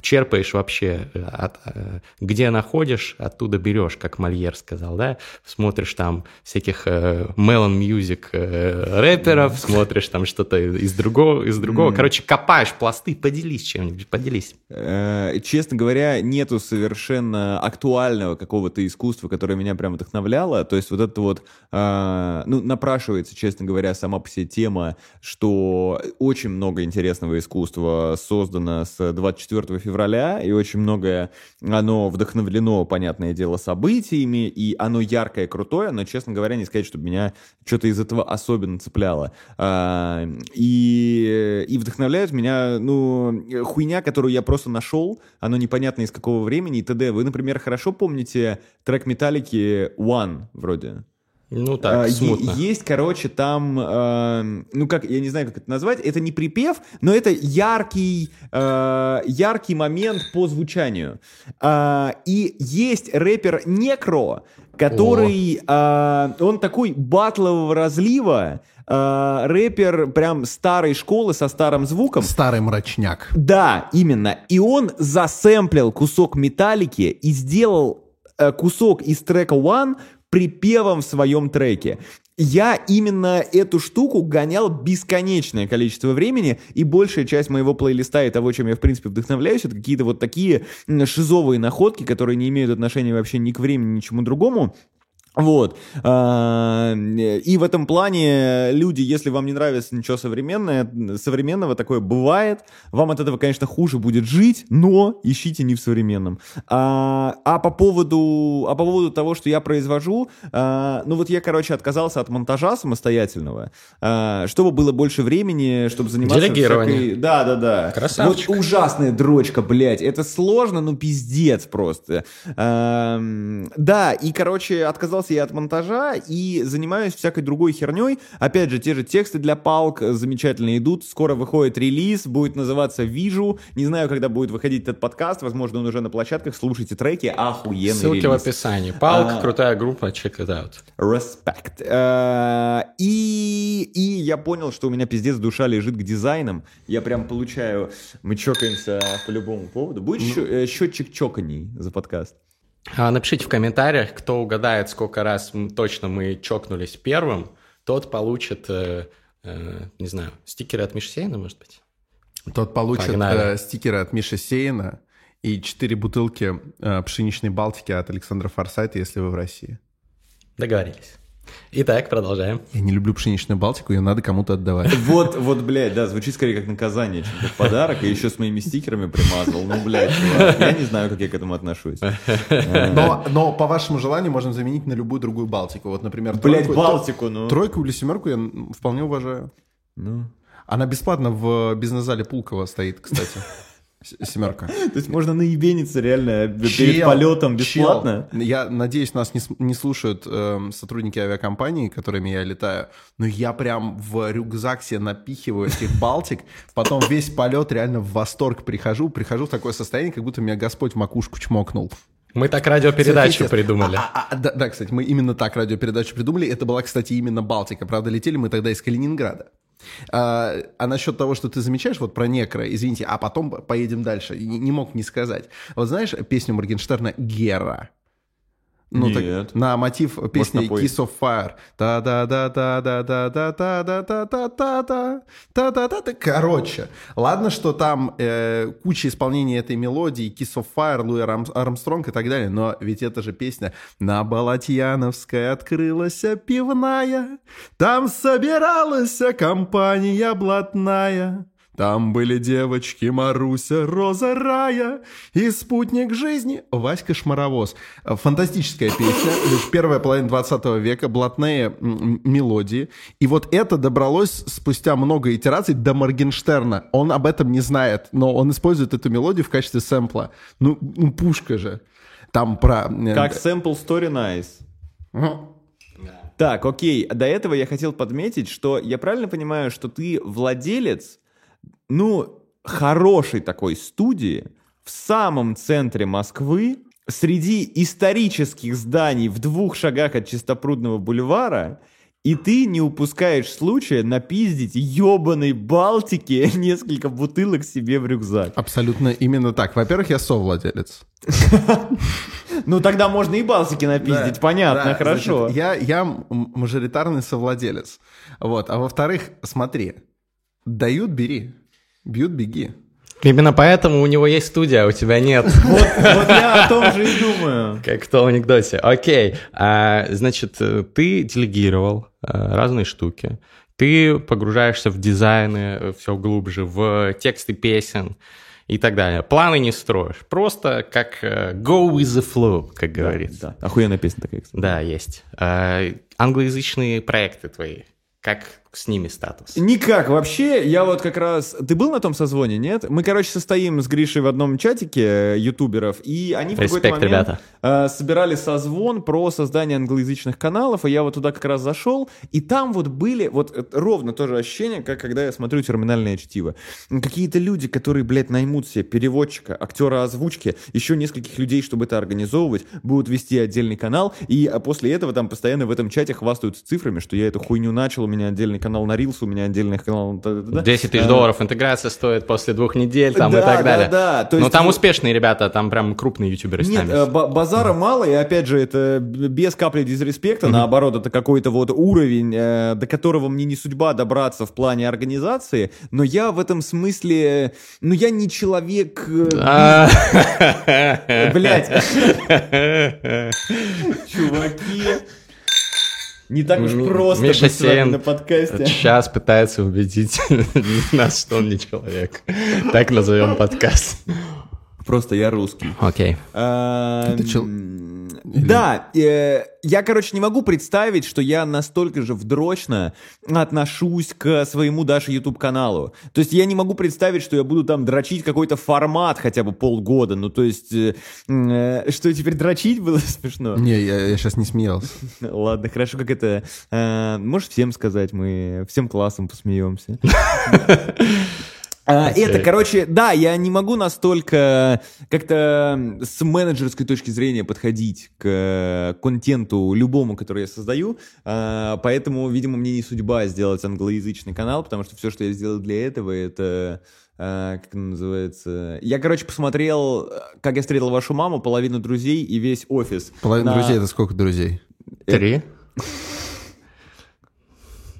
черпаешь вообще, от, э, где находишь, оттуда берешь, как Мольер сказал, да? Смотришь там всяких Melon Music рэперов, смотришь там что-то из другого, из другого. Короче, копаешь пласты, поделись чем-нибудь, поделись. Честно говоря, нету совершенно актуального какого-то искусства, которое меня прям вдохновляло. То есть вот это вот, э, ну, напрашивается, честно говоря, сама по себе тема, что очень много интересного искусства создано с 24 февраля, и очень многое оно вдохновлено, понятное дело, событиями, и оно яркое, крутое, но, честно говоря, не сказать, чтобы меня что-то из этого особенно цепляло. Э, и, и вдохновляют меня, ну, хуйня, которую я просто нашел, оно непонятно из какого времени и т.д. Вы, например, хорошо помните трек Металлики One вроде? Ну так, а, смутно. Есть, короче, там, э, ну как, я не знаю, как это назвать, это не припев, но это яркий, э, яркий момент по звучанию. Э, и есть рэпер Некро, который, э, он такой батлового разлива, э, рэпер прям старой школы со старым звуком. Старый мрачняк. Да, именно. И он засэмплил кусок металлики и сделал кусок из трека One припевом в своем треке. Я именно эту штуку гонял бесконечное количество времени, и большая часть моего плейлиста и того, чем я, в принципе, вдохновляюсь, это какие-то вот такие шизовые находки, которые не имеют отношения вообще ни к времени, ни к чему другому. Вот. А, и в этом плане люди, если вам не нравится ничего современное, современного, такое бывает. Вам от этого, конечно, хуже будет жить, но ищите не в современном. А, а по поводу, а по поводу того, что я произвожу, а, ну вот я, короче, отказался от монтажа самостоятельного, чтобы было больше времени, чтобы заниматься... Делегирование. Всякой... Да, да, да. Красавчик. Вот ужасная дрочка, блядь. Это сложно, ну пиздец просто. Да, и, короче, отказался отказался я от монтажа и занимаюсь всякой другой херней. Опять же, те же тексты для палк замечательно идут. Скоро выходит релиз, будет называться «Вижу». Не знаю, когда будет выходить этот подкаст. Возможно, он уже на площадках. Слушайте треки. Охуенный Ссылки релиз. в описании. Палк, а, крутая группа, check it out. Respect. А, и, и я понял, что у меня пиздец душа лежит к дизайнам. Я прям получаю... Мы чокаемся по любому поводу. Будет ну... счетчик чоканий за подкаст? А, напишите в комментариях, кто угадает, сколько раз точно мы чокнулись первым, тот получит, э, э, не знаю, стикеры от Миши Сейна, может быть? Тот получит э, стикеры от Миши Сейна и четыре бутылки пшеничной Балтики от Александра Форсайта, если вы в России. Договорились. Итак, продолжаем. Я не люблю пшеничную Балтику, ее надо кому-то отдавать. Вот, вот, блядь, да, звучит скорее как наказание, чем как подарок, и еще с моими стикерами примазал. Ну, блядь, чувак, я не знаю, как я к этому отношусь. Но, но по вашему желанию можно заменить на любую другую Балтику. Вот, например, блядь, тройку, Балтику, ну. Тройку или семерку я вполне уважаю. Ну. Она бесплатно в бизнес-зале Пулково стоит, кстати. Семерка. То есть можно наебениться реально чел, перед полетом бесплатно? Чел. Я надеюсь, нас не, не слушают э, сотрудники авиакомпании, которыми я летаю, но я прям в рюкзак себе напихиваю этих Балтик, потом весь полет реально в восторг прихожу, прихожу в такое состояние, как будто меня Господь в макушку чмокнул. Мы так радиопередачу придумали. А, а, а, да, да, кстати, мы именно так радиопередачу придумали. Это была, кстати, именно Балтика. Правда, летели мы тогда из Калининграда. А, а насчет того, что ты замечаешь вот про некро, извините, а потом поедем дальше, не, не мог не сказать. Вот знаешь песню Моргенштерна «Гера»? Ну, Нет. так, на мотив песни напой. Kiss of Fire. та да да да да да да да да да да та та та та та та Короче, ладно, что там э, куча исполнений этой мелодии, Kiss of Fire, Луи Арм- Армстронг и так далее, но ведь это же песня «На Балатьяновской открылась пивная, там собиралась компания блатная». Там были девочки Маруся, Роза Рая и спутник жизни Васька Шмаровоз. Фантастическая песня, лишь первая половина 20 века, блатные мелодии. И вот это добралось спустя много итераций до Моргенштерна. Он об этом не знает, но он использует эту мелодию в качестве сэмпла. Ну, ну пушка же. Там про... э, Как sample story nice. Так, окей. До этого я хотел подметить, что я правильно понимаю, что ты владелец, ну, хорошей такой студии в самом центре Москвы, среди исторических зданий в двух шагах от Чистопрудного бульвара, и ты не упускаешь случая напиздить ебаной Балтики несколько бутылок себе в рюкзак. Абсолютно именно так. Во-первых, я совладелец. Ну, тогда можно и Балтики напиздить, понятно, хорошо. я, мажоритарный совладелец. Вот. А во-вторых, смотри, дают – бери, бьют – беги. Именно поэтому у него есть студия, а у тебя нет. Вот, вот я о том же и думаю. Как в том анекдоте. Окей. А, значит, ты делегировал э, разные штуки. Ты погружаешься в дизайны все глубже, в тексты песен и так далее. Планы не строишь. Просто как э, go with the flow, как говорится. Да, охуенная песня такая, кстати. Да, есть. А, англоязычные проекты твои. Как с ними статус? Никак вообще, я вот как раз... Ты был на том созвоне, нет? Мы, короче, состоим с Гришей в одном чатике э, ютуберов, и они в какой-то Респект, момент ребята. э, собирали созвон про создание англоязычных каналов, и я вот туда как раз зашел, и там вот были вот э, ровно то же ощущение, как когда я смотрю терминальное чтиво. Какие-то люди, которые, блядь, наймут себе переводчика, актера озвучки, еще нескольких людей, чтобы это организовывать, будут вести отдельный канал, и а, после этого там постоянно в этом чате хвастаются цифрами, что я эту хуйню начал, у меня отдельный канал на Reels, у меня отдельный канал... да-да-да. 10 тысяч Э, долларов интеграция стоит после двух недель там и Да, так далее. да, да. То Но есть там вот- успешные ребята, там прям крупные ютуберы с Нет, нами. э, ба- базара мало, и опять же, это без капли дизреспекта, наоборот, это какой-то вот уровень, э, до которого мне не судьба добраться в плане организации, но я в этом смысле, ну я не человек... э, А. Блядь. Чуваки. Не так уж просто Миша быть с вами Сеин на подкасте. Сейчас пытается убедить нас, что он не человек. Так назовем подкаст. Просто я русский. Окей. А, Это чел- м, Да, э, я, короче, не могу представить, что я настолько же вдрочно отношусь к своему даже YouTube-каналу. То есть я не могу представить, что я буду там дрочить какой-то формат хотя бы полгода. Ну, то есть, э, э, что теперь дрочить было смешно? Не, я, сейчас не смеялся. Ладно, хорошо, как это... э, Можешь всем сказать, мы всем классом посмеемся. А, Окей. Это, короче, да, я не могу настолько как-то с менеджерской точки зрения подходить к э, контенту любому, который я создаю, а, поэтому, видимо, мне не судьба сделать англоязычный канал, потому что все, что я сделал для этого, это а, как это называется? Я, короче, посмотрел, э, как я встретил вашу маму, половину друзей и весь офис. Половина на- друзей — это сколько друзей? Три?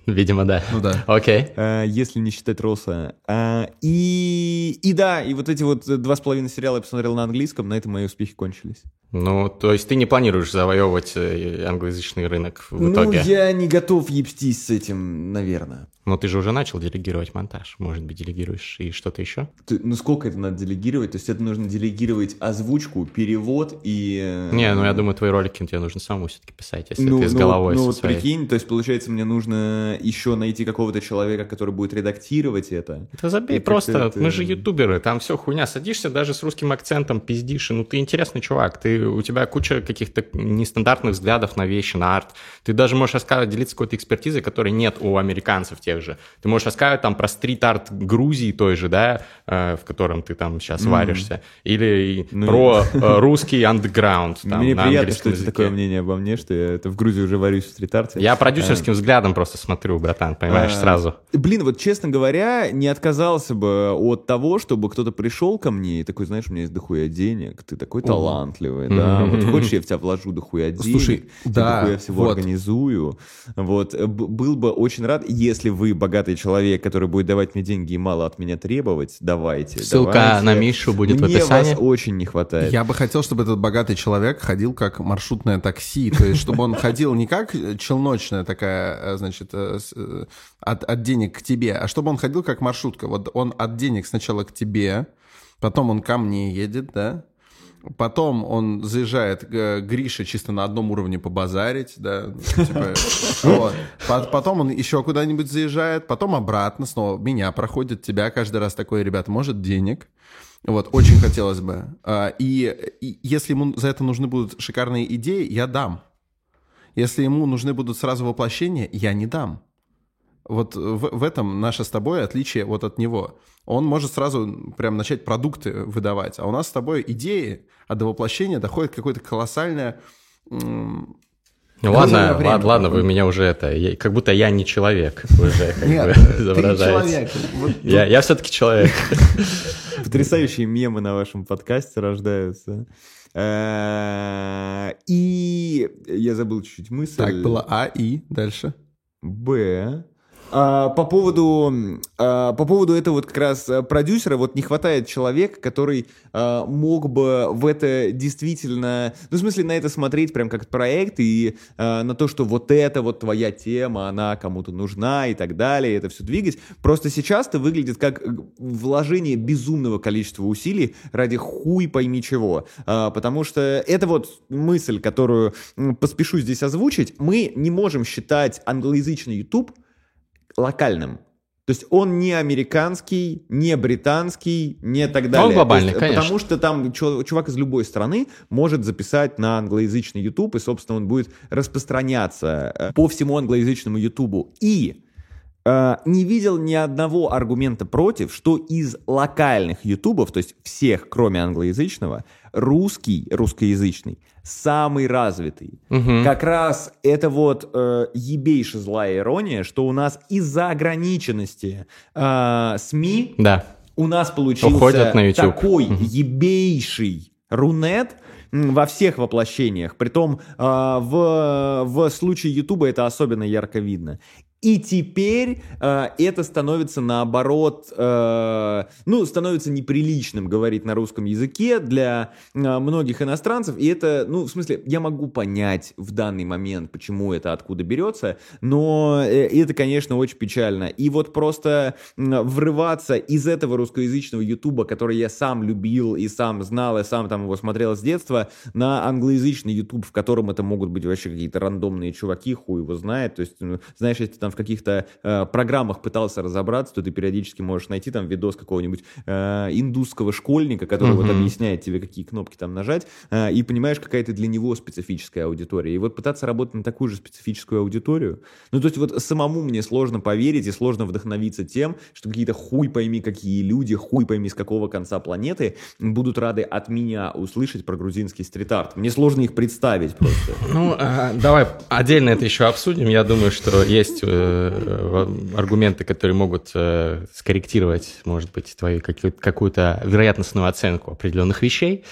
Видимо, да. Ну да. Окей. Э, если не считать Роса. А, И, и да, и вот эти вот два с половиной сериала я посмотрел на английском, на этом мои успехи кончились. Ну, то есть ты не планируешь завоевывать э, англоязычный рынок в Ну, итоге? я не готов ебстись с этим, наверное. Но ты же уже начал делегировать монтаж. Может быть, делегируешь и что-то еще? Ты- ну, сколько это надо делегировать? То есть это нужно делегировать озвучку, перевод и... э, Не, ну я думаю, твои ролики тебе нужно самому все-таки писать, если ну, ты с ну, головой ну, вот своей. прикинь, то есть, получается, мне нужно еще найти какого-то человека, который будет редактировать это. Да забей, Это просто, как-то- мы же ютуберы, там все хуйня, садишься даже с русским акцентом, пиздишь, и ну ты интересный чувак, ты, у тебя куча каких-то нестандартных взглядов на вещи, на арт, ты даже можешь рассказывать, делиться какой-то экспертизой, которой нет у американцев тех тех же. Ты можешь рассказывать там про стрит-арт Грузии той же, да, э, в котором ты там сейчас mm. варишься, или ну, про э, русский андеграунд. Мне приятно, что это такое мнение обо мне, что я это в Грузии уже варюсь в стрит-арте. Я продюсерским а, взглядом просто смотрю, братан, понимаешь, а, сразу. Блин, вот честно говоря, не отказался бы от того, чтобы кто-то пришел ко мне и такой, знаешь, у меня есть дохуя денег, ты такой талантливый, да, вот хочешь, я в тебя вложу дохуя денег, Слушай, да, дохуя всего организую. Вот, был бы очень рад, если вы богатый человек, который будет давать мне деньги и мало от меня требовать, давайте. Ссылка давайте. на Мишу будет мне в описании. вас очень не хватает. Я бы хотел, чтобы этот богатый человек ходил как маршрутное такси, то есть чтобы он ходил не как челночная такая, э, значит, э, э, от, от денег к тебе, а чтобы он ходил как маршрутка. Вот он от денег сначала к тебе, потом он ко мне едет, да, Потом он заезжает к Грише чисто на одном уровне побазарить, да, типа, вот. Потом он еще куда-нибудь заезжает, потом обратно снова меня проходит, тебя каждый раз такой, ребят, может денег, вот, очень хотелось бы. А, и, и если ему за это нужны будут шикарные идеи, я дам. Если ему нужны будут сразу воплощения, я не дам. Вот в, в этом наше с тобой отличие вот от него. Он может сразу прям начать продукты выдавать, а у нас с тобой идеи, а до воплощения доходит какое-то колоссальное... Ну ладно, время. ладно, ладно, вы меня уже это, я, как будто я не человек уже как Нет, бы, изображаете. Ты человек. Я, я все-таки человек. Потрясающие мемы на вашем подкасте рождаются. Э, и я забыл чуть-чуть мысль. Так, было А, И, дальше. Б. А, по поводу, а, по поводу этого вот как раз э, продюсера, вот не хватает человека, который а, мог бы в это действительно, ну, в смысле, на это смотреть прям как проект и на то, что вот это вот твоя тема, она кому-то нужна и так далее, это все двигать. Просто сейчас это выглядит как вложение безумного количества усилий ради хуй пойми чего. Потому что это вот мысль, которую поспешу здесь озвучить. Мы не можем считать англоязычный YouTube локальным. То есть он не американский, не британский, не так далее. Он глобальный, есть, конечно. Потому что там чувак из любой страны может записать на англоязычный YouTube, и, собственно, он будет распространяться э, по всему англоязычному YouTube. И э, не видел ни одного аргумента против, что из локальных ютубов, то есть всех, кроме англоязычного, русский, русскоязычный, самый развитый. Угу. Как раз это вот э, ебейшая злая ирония, что у нас из-за ограниченности э, СМИ да. у нас получился на такой угу. ебейший рунет, во всех воплощениях. Притом э, в, в случае Ютуба это особенно ярко видно. И теперь э, это становится наоборот, э, ну, становится неприличным говорить на русском языке для э, многих иностранцев. И это, ну, в смысле, я могу понять в данный момент, почему это откуда берется, но э, это, конечно, очень печально. И вот просто врываться из этого русскоязычного ютуба, который я сам любил и сам знал, и сам там его смотрел с детства, на англоязычный ютуб, в котором это могут быть вообще какие-то рандомные чуваки, хуй его знает. То есть, ну, знаешь, если там в каких-то э, программах пытался разобраться, то ты периодически можешь найти там видос какого-нибудь э, индусского школьника, который uh-huh. вот объясняет тебе, какие кнопки там нажать, э, и понимаешь, какая то для него специфическая аудитория. И вот пытаться работать на такую же специфическую аудиторию, ну, то есть вот самому мне сложно поверить и сложно вдохновиться тем, что какие-то хуй пойми какие люди, хуй пойми с какого конца планеты будут рады от меня услышать про грузинский стрит-арт. Мне сложно их представить просто. Ну, а, давай отдельно это еще обсудим. Я думаю, что есть Э, аргументы, которые могут э, скорректировать, может быть, твою какую-то вероятностную оценку определенных вещей.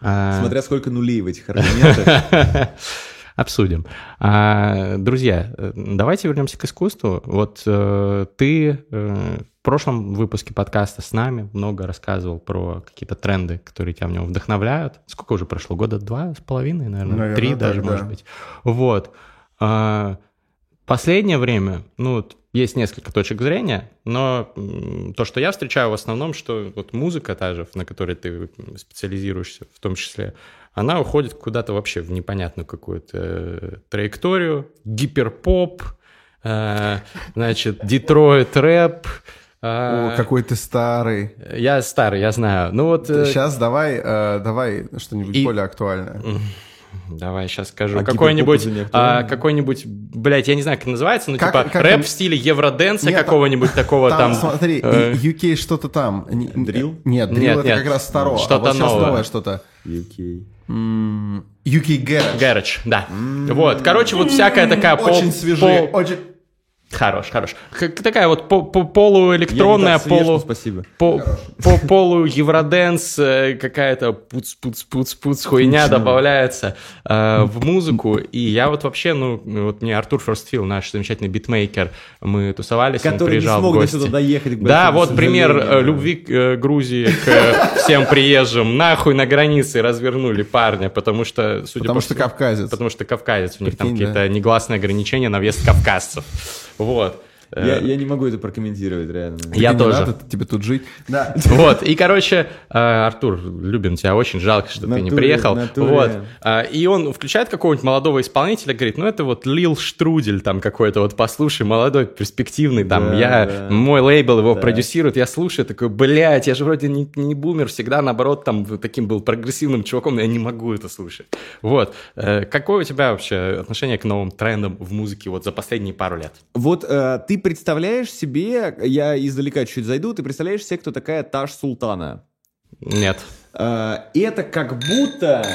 А, Смотря сколько нулей в этих аргументах. Обсудим. А, друзья, давайте вернемся к искусству. Вот э, ты в прошлом выпуске подкаста с нами много рассказывал про какие-то тренды, которые тебя в нем вдохновляют. Сколько уже прошло? Года два с половиной, наверное? наверное Три даже, да. может быть. Вот. Последнее время, ну, есть несколько точек зрения, но то, что я встречаю в основном, что вот музыка та же, на которой ты специализируешься в том числе, она уходит куда-то вообще в непонятную какую-то э, траекторию, гиперпоп, э, значит, Детройт рэп, о, какой ты старый. Я старый, я знаю. Ну вот. Сейчас э, давай, давай что-нибудь и... более актуальное. Давай сейчас скажу. А какой-нибудь, а, какой-нибудь, блядь, я не знаю, как называется, ну Как- типа как рэп там- в стиле евроденса какого-нибудь такого Там, там. смотри, э, UK что-то там. Не- Drill? Нет, drill Нет, это нет. как раз старо. Что-то а вот сейчас новое. новое что-то. UK. UK Garage. Garage, да. Вот, короче, вот всякая такая пол- Очень свежие. пол- Очень... Хорош, хорош. Как- Такая вот по- по- полуэлектронная, не полу... спасибо. По, по полу евроденс, э, какая-то пуц-пуц-пуц-пуц хуйня добавляется э, в музыку. И я вот вообще, ну, вот мне Артур Ферстфилл, наш замечательный битмейкер, мы тусовались, он Который не приезжал в смог до сюда доехать. к Да, вот пример э, любви к э, Грузии к всем приезжим. Нахуй на границе развернули парня, потому что, судя Потому по что кавказец. Потому что кавказец, у них там какие-то негласные ограничения на въезд кавказцев. Вот. Э, Я, я не могу это прокомментировать, реально. Я Тебе тоже. надо тебе тут жить. Да. Вот, и, короче, э, Артур, любим тебя, очень жалко, что ты не Натуре, приехал. натуре. Вот. А, И он включает какого-нибудь молодого исполнителя, говорит, ну это вот Лил Штрудель там какой-то, вот послушай, молодой, перспективный, там, Да, я, да. мой лейбл его Да. продюсирует, я слушаю, такой, блядь, я же вроде не, не бумер, всегда, наоборот, там, таким был прогрессивным чуваком, но я не могу это слушать. Вот. Э, Какое у тебя вообще отношение к новым трендам в музыке вот за последние пару лет? Вот ты представляешь себе, я издалека чуть зайду, ты представляешь себе, кто такая Таш Султана? Нет. Э, это как будто,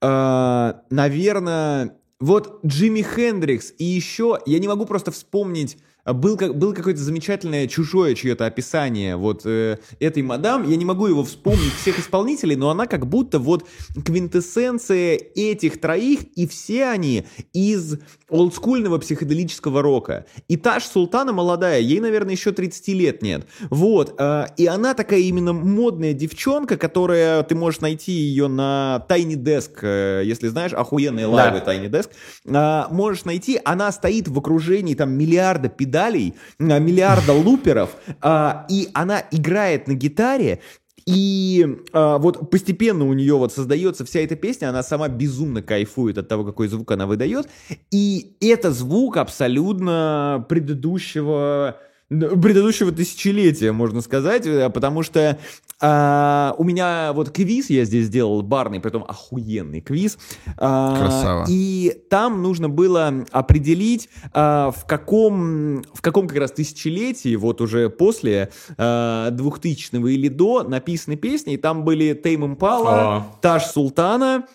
э, наверное, вот Джимми Хендрикс и еще, я не могу просто вспомнить, а, был, как, был какое-то замечательное чужое чье-то описание вот э, этой мадам, я не могу его вспомнить всех исполнителей, но она как будто вот квинтэссенция этих троих, и все они из олдскульного психоделического рока. И Таш Султана молодая, ей, наверное, еще 30 лет нет. Вот, э, и она такая именно модная девчонка, которая, ты можешь найти ее на Tiny Desk, э, если знаешь, охуенные лайвы Tiny Desk, А, можешь найти, она стоит в окружении там миллиарда педалей, а, миллиарда луперов, а, и она играет на гитаре, и а, вот постепенно у нее вот создается вся эта песня, она сама безумно кайфует от того, какой звук она выдает, и это звук абсолютно предыдущего предыдущего тысячелетия, можно сказать, э, потому что а, у меня вот квиз я здесь сделал барный, притом охуенный квиз. А, Красава. И там нужно было определить, а, в каком, в каком как раз тысячелетии, вот уже после а, 2000-го или до, написаны песни, и там были Тейм Импала, О. Таш Султана,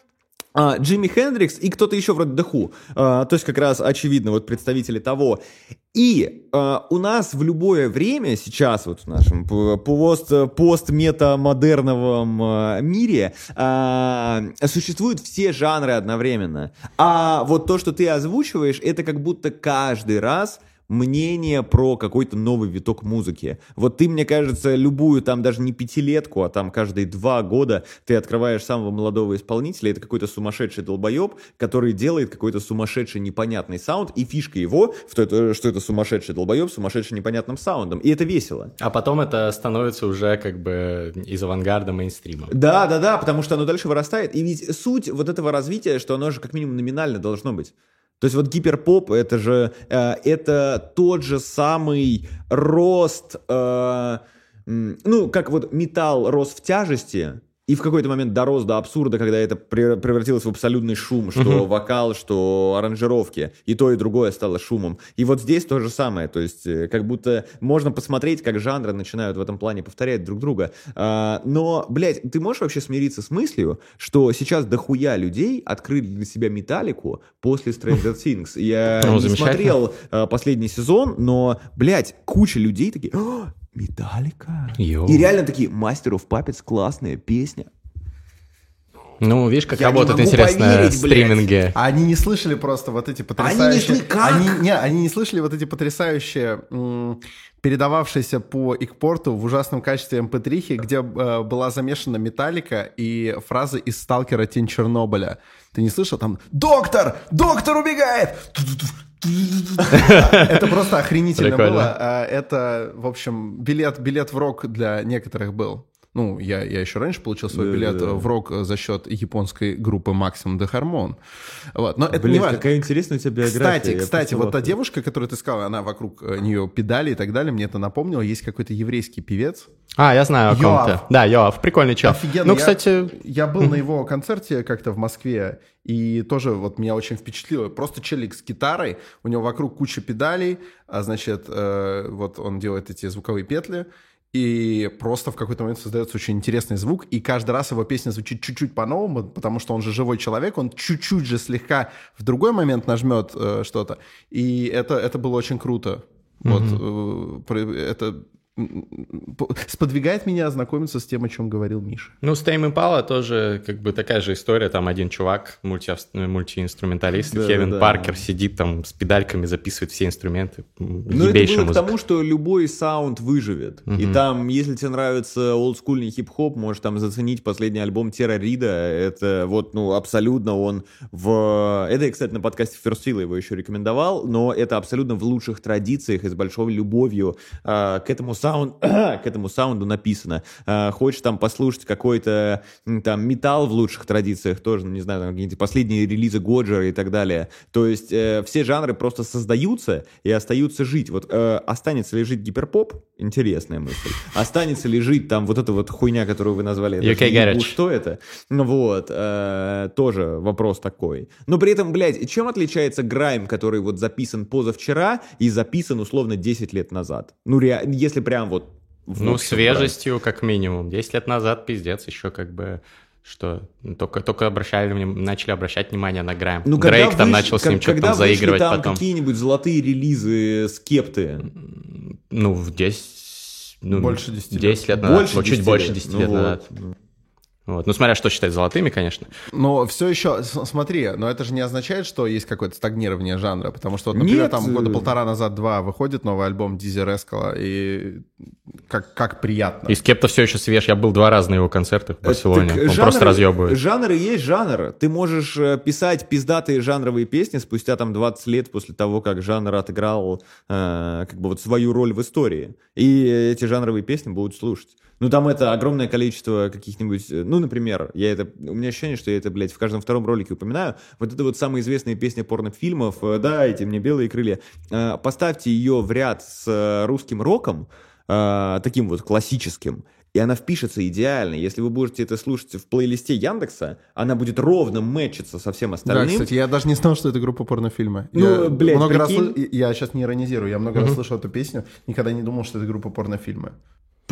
а, Джимми Хендрикс и кто-то еще вроде Даху. А, то есть как раз очевидно вот представители того. И а, у нас в любое время сейчас вот в нашем пост, постметамодерновом а, мире а, существуют все жанры одновременно. А вот то, что ты озвучиваешь, это как будто каждый раз мнение про какой-то новый виток музыки. Вот ты, мне кажется, любую там даже не пятилетку, а там каждые два года ты открываешь самого молодого исполнителя, это какой-то сумасшедший долбоеб, который делает какой-то сумасшедший непонятный саунд, и фишка его, в то, что это сумасшедший долбоеб, сумасшедший непонятным саундом, и это весело. А потом это становится уже как бы из авангарда мейнстрима. Да, да, да, потому что оно дальше вырастает. И ведь суть вот этого развития, что оно же как минимум номинально должно быть. То есть вот гиперпоп это же э, это тот же самый рост, э, ну как вот металл рос в тяжести. И в какой-то момент дорос до абсурда, когда это пре- превратилось в абсолютный шум, что вокал, что аранжировки, и то, и другое стало шумом. И вот здесь то же самое, то есть э, как будто можно посмотреть, как жанры начинают в этом плане повторять друг друга. А, но, блядь, ты можешь вообще смириться с мыслью, что сейчас дохуя людей открыли для себя металлику после Stranger Things? Я Ну, не смотрел э, последний сезон, но, блядь, куча людей такие... «О, Металлика. И реально такие, Master of Puppets, классная песня. Ну, видишь, как Я работают могу интересно поверить, блядь. стриминги. А они не слышали просто вот эти Они потрясающие... не шли как? Они, не, они не слышали вот эти потрясающие, м, передававшиеся по Икпорту в ужасном качестве mp3, где э, была замешана металлика и фразы из «Сталкера. Тень Чернобыля». Ты не слышал там «Доктор! Доктор убегает!» Это просто охренительно было. А Это, в общем, билет, билет в рок для некоторых был. Ну, я, я еще раньше получил свой Да, билет да, да. в рок за счет японской группы Maximum de Harmon. Вот. Но это не Блин, важно. какая интересная у тебя биография. Кстати, я кстати, вот та ахуе. девушка, которую ты сказал, она вокруг э, нее педали и так далее, мне это напомнило. Есть какой-то еврейский певец. А, я знаю о ком Йоав. то Да, Йоав, прикольный чел. Офигенно. Ну, Я- кстати, Я был на его концерте как-то в Москве, и тоже вот меня очень впечатлило. Просто челик с гитарой, у него вокруг куча педалей, а значит, э, вот он делает эти звуковые петли, и просто в какой-то момент создается очень интересный звук, и каждый раз его песня звучит чуть-чуть по-новому, потому что он же живой человек, он чуть-чуть же слегка в другой момент нажмет э, что-то, и это, это было очень круто. Вот, э, это сподвигает меня ознакомиться с тем, о чем говорил Миша. Ну, Стейм Impala тоже как бы такая же история. Там один чувак, мульти, мультиинструменталист, Да, Кевин да. Паркер, сидит там с педальками, записывает все инструменты. Ну, это было к музыка. тому, что любой саунд выживет. И там, если тебе нравится олдскульный хип-хоп, можешь там заценить последний альбом Терра Рида. Это вот, ну, абсолютно он в... Это кстати, на подкасте First Feel его еще рекомендовал, но это абсолютно в лучших традициях и с большой любовью а, к этому саунд... к этому саунду написано. А, хочешь там послушать какой-то там металл в лучших традициях, тоже, ну, не знаю, там какие-нибудь последние релизы Годжера и так далее. То есть э, все жанры просто создаются и остаются жить. Вот э, останется ли жить гиперпоп? Интересная мысль. Останется ли жить там вот эта вот хуйня, которую вы назвали? UK Garage. Что это? Ну Вот. э, тоже вопрос такой. Но при этом, блядь, чем отличается грайм, который вот записан позавчера и записан условно 10 лет назад? Ну, ре- если прям вот в Ну, общем брать. свежестью, как минимум. 10 лет назад, пиздец, еще как бы что только, только обращали, начали обращать внимание на Грэм. Ну, когда Дрейк там выш- начал с ним как- что-то когда там заигрывать там потом. какие-нибудь золотые релизы скепты? Ну, в 10... Ну, Больше 10 лет. 10 лет назад. Больше вот чуть 10 больше лет. 10 Ну лет вот. назад. Вот. Ну, смотря что считать золотыми, конечно. Но все еще, смотри, но это же не означает, что есть какое-то стагнирование жанра, потому что, вот, например, Нет. там года полтора назад, два, выходит новый альбом Дизи Рескала, и как, как приятно. И Скепта все еще свеж. Я был два раза на его концертах в Барселоне. Так Он жанр- просто разъебывает. Жанр и есть жанр. Ты можешь э, писать пиздатые жанровые песни спустя там 20 лет после того, как жанр отыграл э, как бы вот свою роль в истории. И эти жанровые песни будут слушать. Ну, там это огромное количество каких-нибудь... э, Ну, например, я это... У меня ощущение, что я это, блядь, в каждом втором ролике упоминаю. Вот это вот самая известная песня порнофильмов э, «Дайте мне белые крылья». Э, Поставьте ее в ряд с русским роком, таким вот классическим, и она впишется идеально. Если вы будете это слушать в плейлисте Яндекса, она будет ровно мэчиться со всем Да, остальным. кстати, я даже не знал, что это группа порнофильмы. Ну, я блядь, много раз прикинь. слы- Я сейчас не иронизирую, я много раз слышал эту песню, никогда не думал, что это группа порнофильмы.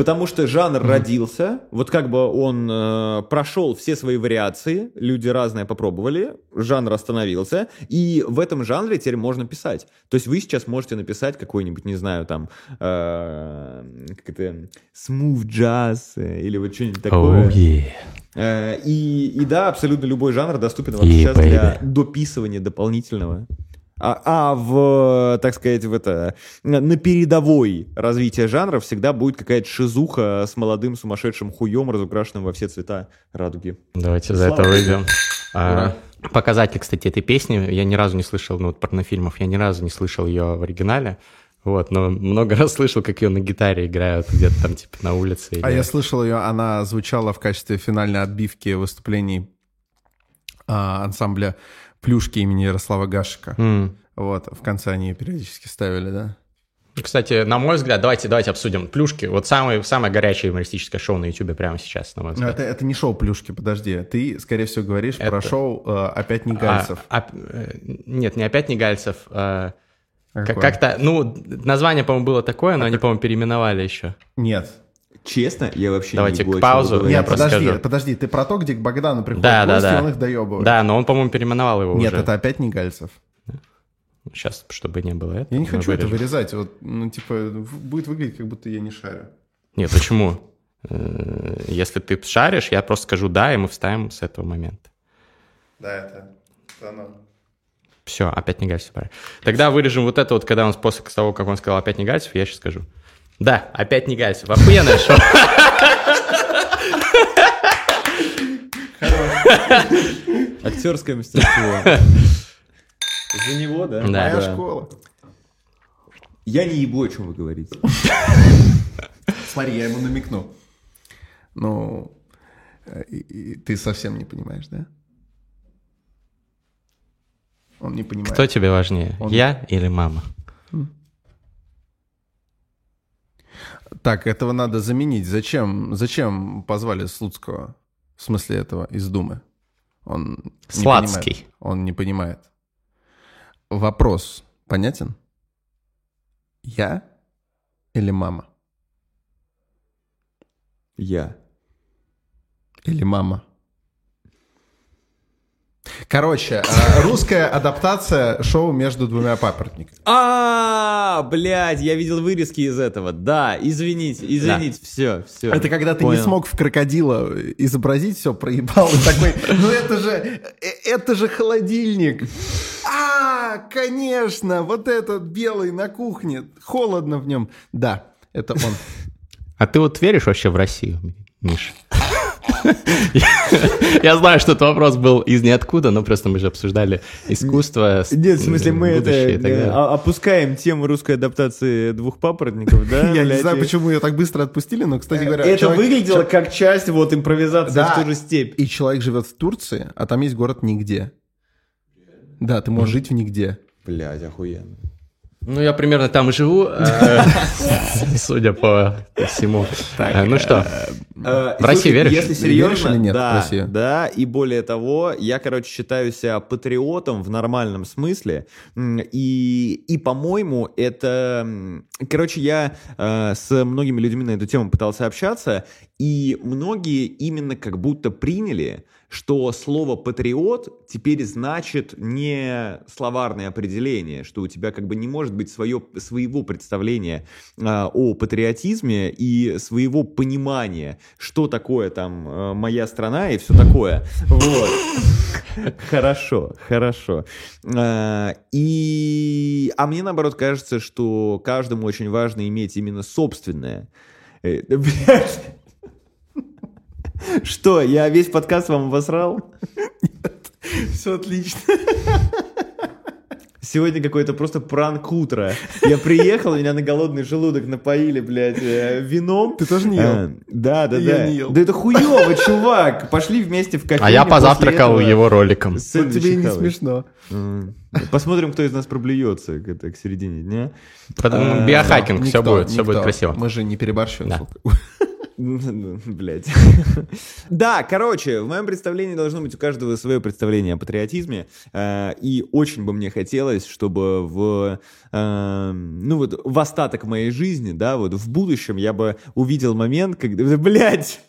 Потому что жанр родился, вот как бы он э, прошел все свои вариации, люди разные попробовали, жанр остановился, и в этом жанре теперь можно писать. То есть вы сейчас можете написать какой-нибудь, не знаю, там, э, как это, smooth jazz или вот что-нибудь такое. Oh, yeah. Э, И, и да, абсолютно любой жанр доступен вам Yeah, сейчас для дописывания дополнительного. А, а в, так сказать, в это, на передовой развития жанра всегда будет какая-то шизуха с молодым сумасшедшим хуем, разукрашенным во все цвета радуги. Давайте за Слава это богу. выйдем. А. Показатель, кстати, этой песни, я ни разу не слышал, ну, вот порнофильмов, я ни разу не слышал ее в оригинале. Вот, но много раз слышал, как ее на гитаре играют где-то там, типа, на улице. А или- я слышал ее, она звучала в качестве финальной отбивки выступлений а, ансамбля «Плюшки» имени Ярослава Гашика. М. Вот, в конце они ее периодически ставили, да? Кстати, на мой взгляд, давайте, давайте обсудим плюшки. Вот самое, самое горячее юмористическое шоу на Ютубе прямо сейчас, на мой Но взгляд. это, это не шоу «Плюшки», подожди. Ты, скорее всего, говоришь про Это- шоу э, «Опять не Гальцев». А, а, нет, не опять не Гальцев. а, А как- как-то, ну, название, по-моему, было такое, но они, по-моему, переименовали еще. Нет. Честно, я вообще Давайте не к паузу. Нет, подожди, скажу. подожди. Ты про то, где к Богдану приходят Да, да, гости, да. и он их доебывает. Да, но он, по-моему, переименовал его Нет, уже. это опять не Гальцев. Сейчас, чтобы не было этого. Я не хочу это вырежем. вырезать. Вот, ну, типа, будет выглядеть, как будто я не шарю. Нет, почему? Э, Если ты шаришь, я просто скажу «да», и мы вставим с этого момента. Да, это... оно. Все, опять не Гальцев. Тогда вырежем вот это вот, когда он после того, как он сказал «опять не Гальцев», я сейчас скажу. Да, опять не Гальцев. Охуенное шоу. Актерское мастерство. За него, да? Да. Моя Да. школа. Я не ебу, о чем вы говорите. Смотри, я ему намекну. Ну, э, ты совсем не понимаешь, да? Он не понимает. Кто тебе важнее, Он- я или мама? Так, этого надо заменить. Зачем, зачем позвали Слуцкого? В смысле этого, из Думы? Он не Слацкий. понимает. Он не понимает. Вопрос понятен? Я или мама? Я. Или мама? Короче, э, русская адаптация шоу между двумя папоротниками. А, блядь, я видел вырезки из этого. Да, извините, извините, все, все. Это когда ты не смог в крокодила изобразить все, проебал и такой, ну это же, э, это же холодильник. А, конечно, вот этот белый на кухне, холодно в нем. Да, это он. А ты вот веришь вообще в Россию, Миш? Я знаю, что этот вопрос был из ниоткуда, но просто мы же обсуждали искусство. Нет, в смысле, мы это э, опускаем тему русской адаптации двух папоротников, да? Я не знаю, почему ее так быстро отпустили, но, кстати говоря... Это выглядело как часть вот импровизации в ту же степь. И человек живет в Турции, а там есть город нигде. Да, ты можешь жить в нигде. Блядь, охуенно. Ну, я примерно там и живу, э, судя по всему. Э, Ну что, Э, В Россию слушай, веришь? Если серьезно, или нет в да, да, и более того, я, короче, считаю себя патриотом в нормальном смысле, и, и по-моему, это... Короче, я э, с многими людьми на эту тему пытался общаться, и многие именно как будто приняли, что слово «патриот» теперь значит не словарное определение, что у тебя как бы не может быть свое, своего представления а, о патриотизме и своего понимания, что такое там э, моя страна и все такое. Вот. Хорошо, хорошо. А, И... А мне, наоборот, кажется, что каждому очень важно иметь именно собственное. Э, да, блядь. Что, я весь подкаст вам обосрал? Все отлично. Сегодня какой-то просто пранк утро. Я приехал, меня на голодный желудок напоили, блядь, э, вином. Ты тоже не ел? А, Да, да, Я да. не ел. Да это хуево, чувак. Пошли вместе в кофейню. а я позавтракал этого его роликом. Вот тебе и не смешно. Посмотрим, кто из нас проблюется к, к середине дня. Потом Биохакинг, все Никто, будет, все будет красиво. Мы же не перебарщиваем. Блять. Да, короче, в моем представлении должно быть у каждого свое представление о патриотизме. э, И очень бы мне хотелось, чтобы в, э, ну вот, в остаток моей жизни, да, вот в будущем я бы увидел момент, когда, блять,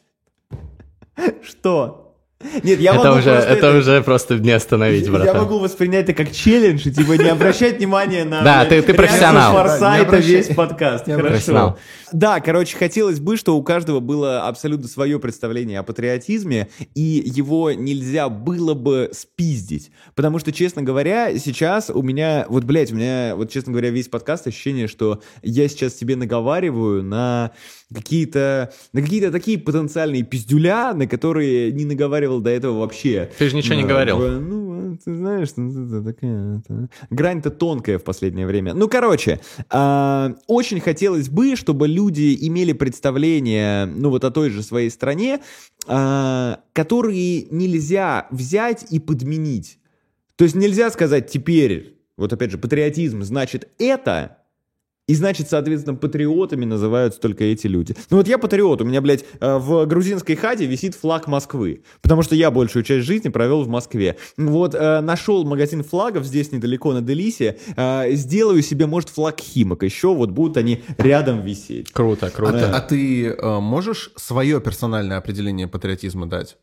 что? Нет, я Это могу уже, просто это уже просто не остановить, я братан. могу воспринять это как челлендж и типа не обращать внимания на Да, ты- ты профессионал. Форсайта Да, не обращай- весь подкаст. не Хорошо. Да, короче, хотелось бы, что у каждого было абсолютно свое представление о патриотизме, и его нельзя было бы спиздить. Потому что, честно говоря, сейчас у меня, вот, блядь, у меня, вот, честно говоря, весь подкаст ощущение, что я сейчас себе наговариваю на какие-то, на какие-то такие потенциальные пиздюля, на которые не наговаривал до этого вообще. Ты же ничего не Да, говорил. Ну, ты знаешь, ну, такая... Грань-то тонкая в последнее время. Ну, короче, а, очень хотелось бы, чтобы люди имели представление, ну, вот о той же своей стране, а, которые нельзя взять и подменить. То есть нельзя сказать теперь, вот опять же, патриотизм значит это, и значит, соответственно, патриотами называются только эти люди. Ну вот я патриот, у меня, блядь, э, в грузинской хате висит флаг Москвы, потому что я большую часть жизни провел в Москве. Вот э, нашел магазин флагов здесь недалеко на Делисе, э, сделаю себе, может, флаг Химок еще, вот будут они рядом висеть. Круто, А, ты- круто. а ты э, можешь свое персональное определение патриотизма дать?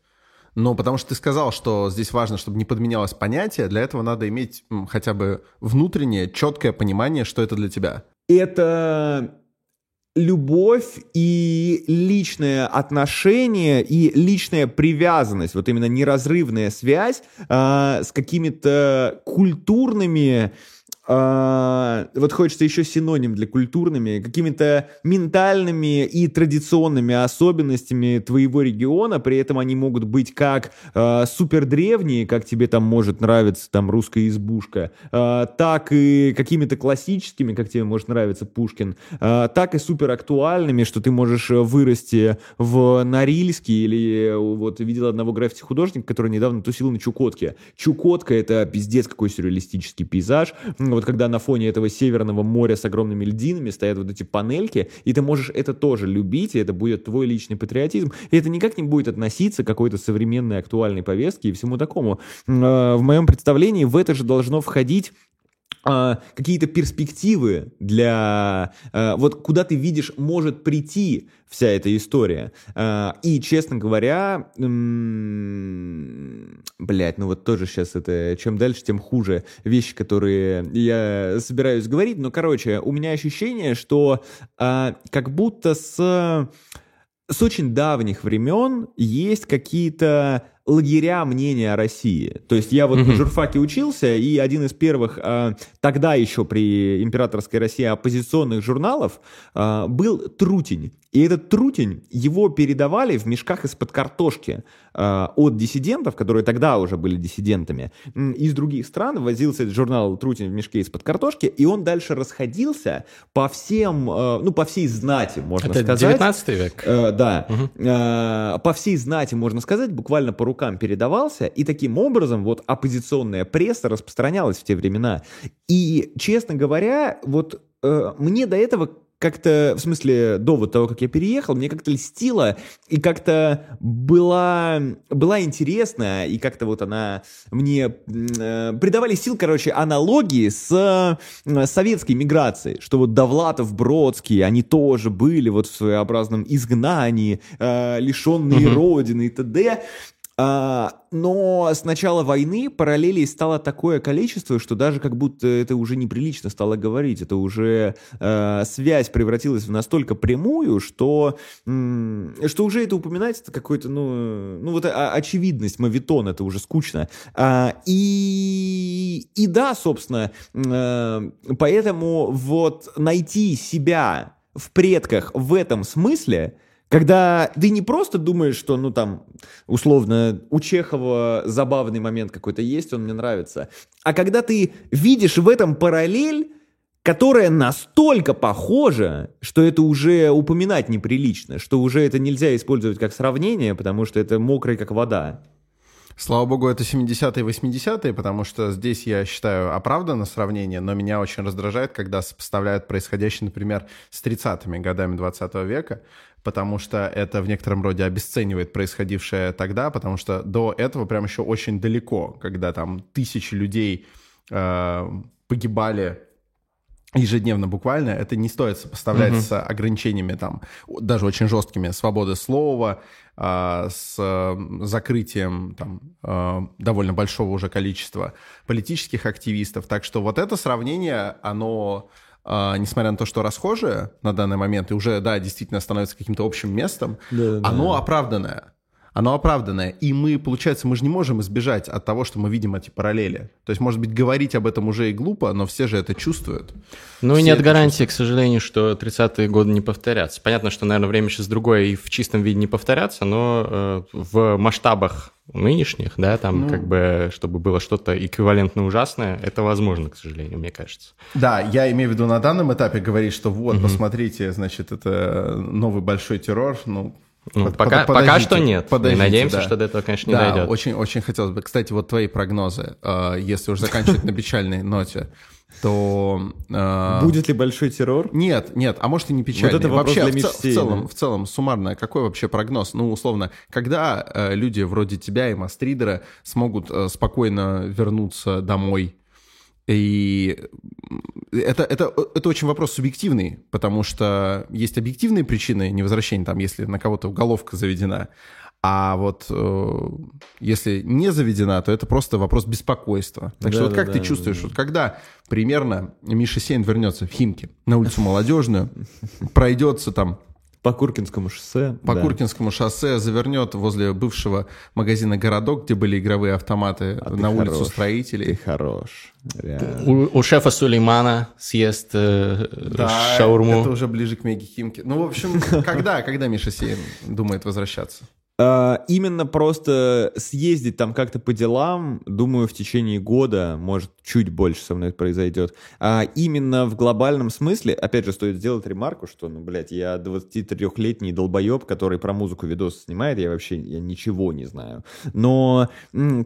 Ну, потому что ты сказал, что здесь важно, чтобы не подменялось понятие. Для этого надо иметь хотя бы внутреннее, четкое понимание, что это для тебя. Это любовь и личное отношение и личная привязанность, вот именно неразрывная связь а, с какими-то культурными э, вот хочется еще синоним для культурными, какими-то ментальными и традиционными особенностями твоего региона, при этом они могут быть как э, супер древние, как тебе там может нравиться там русская избушка, э, так и какими-то классическими, как тебе может нравиться Пушкин, э, так и супер актуальными, что ты можешь вырасти в Норильске или вот видел одного граффити-художника, который недавно тусил на Чукотке. Чукотка — это пиздец какой сюрреалистический пейзаж. Вот когда на фоне этого северного моря с огромными льдинами стоят вот эти панельки, и ты можешь это тоже любить, и это будет твой личный патриотизм, и это никак не будет относиться к какой-то современной актуальной повестке и всему такому. А, в моем представлении в это же должно входить какие-то перспективы для а, вот куда ты видишь может прийти вся эта история. А, и, честно говоря, блядь, ну вот тоже сейчас это, чем дальше, тем хуже вещи, которые я собираюсь говорить. Но, короче, у меня ощущение, что как будто с с очень давних времен есть какие-то лагеря мнения о России. То есть я вот mm-hmm. на журфаке учился, и один из первых э, тогда еще при императорской России оппозиционных журналов э, был «Трутень». И этот трутень, его передавали в мешках из-под картошки э, от диссидентов, которые тогда уже были диссидентами. Из других стран возился этот журнал «Трутень» в мешке из-под картошки, и он дальше расходился по всем, э, ну, по всей знати, можно Это сказать. 19 век? Э, да. Угу. Э, по всей знати, можно сказать, буквально по рукам передавался, и таким образом вот оппозиционная пресса распространялась в те времена. И, честно говоря, вот э, мне до этого как-то, в смысле, до вот того, как я переехал, мне как-то льстила и как-то была, была интересна, и как-то вот она мне э, придавали сил, короче, аналогии с э, советской миграцией, что вот Довлатов, Бродский, они тоже были вот в своеобразном изгнании, э, лишенные угу. родины и т.д., но с начала войны параллелей стало такое количество, что даже как будто это уже неприлично стало говорить. Это уже э, связь превратилась в настолько прямую, что, что уже это упоминать, это какой-то, ну, ну вот а, очевидность, мавитон, это уже скучно. А, и, и да, собственно, э, поэтому вот найти себя в предках в этом смысле – когда ты не просто думаешь, что, ну, там, условно, у Чехова забавный момент какой-то есть, он мне нравится, а когда ты видишь в этом параллель, которая настолько похожа, что это уже упоминать неприлично, что уже это нельзя использовать как сравнение, потому что это мокрый как вода. Слава богу, это 70-е и 80-е, потому что здесь, я считаю, оправдано сравнение, но меня очень раздражает, когда сопоставляют происходящее, например, с 30-ми годами 20 века, потому что это в некотором роде обесценивает происходившее тогда, потому что до этого прям еще очень далеко, когда там тысячи людей э, погибали ежедневно буквально, это не стоит сопоставлять mm-hmm. с ограничениями там, даже очень жесткими, свободы слова, э, с закрытием там э, довольно большого уже количества политических активистов. Так что вот это сравнение, оно а, несмотря на то, что расхожее на данный момент и уже, да, действительно становится каким-то общим местом, да, оно да. оправданное. Оно оправданное. И мы, получается, мы же не можем избежать от того, что мы видим эти параллели. То есть, может быть, говорить об этом уже и глупо, но все же это чувствуют. Ну все и нет гарантии, чувствуют. к сожалению, что 30-е годы не повторятся. Понятно, что, наверное, время сейчас другое и в чистом виде не повторятся, но э, в масштабах нынешних, да, там ну, как бы, чтобы было что-то эквивалентно ужасное, это возможно, к сожалению, мне кажется. Да, я имею в виду на данном этапе говорить, что вот, угу. посмотрите, значит, это новый большой террор, ну, ну, под, пока, пока что нет. Подождите, надеемся, да. что до этого, конечно, не да, дойдет. Очень, очень хотелось бы. Кстати, вот твои прогнозы, э, если уже заканчивать на печальной ноте, то... Э, Будет ли большой террор? Нет, нет, а может и не печальный. Вот это вообще для в, в, целом, в целом, суммарно, какой вообще прогноз? Ну, условно, когда э, люди вроде тебя и Мастридера смогут э, спокойно вернуться домой и это, это, это очень вопрос субъективный, потому что есть объективные причины невозвращения, там, если на кого-то уголовка заведена, а вот э, если не заведена, то это просто вопрос беспокойства. Так да, что вот как да, ты чувствуешь, да. вот когда примерно Миша Сейн вернется в Химки на улицу Молодежную, пройдется там По Куркинскому шоссе. По да. Куркинскому шоссе завернет возле бывшего магазина «Городок», где были игровые автоматы А ты на улицу хорош. строителей. Ты хорош. Реально. У, у шефа Сулеймана съест э, шаурму. это уже ближе к Меги Химке. Ну, в общем, когда, когда Миша Сеин думает возвращаться? А, Именно просто съездить там как-то по делам, думаю, в течение года, может, чуть больше со мной произойдет. А именно в глобальном смысле, опять же, стоит сделать ремарку, что, ну, блядь, я 23-летний долбоеб, который про музыку видос снимает, я вообще я ничего не знаю. Но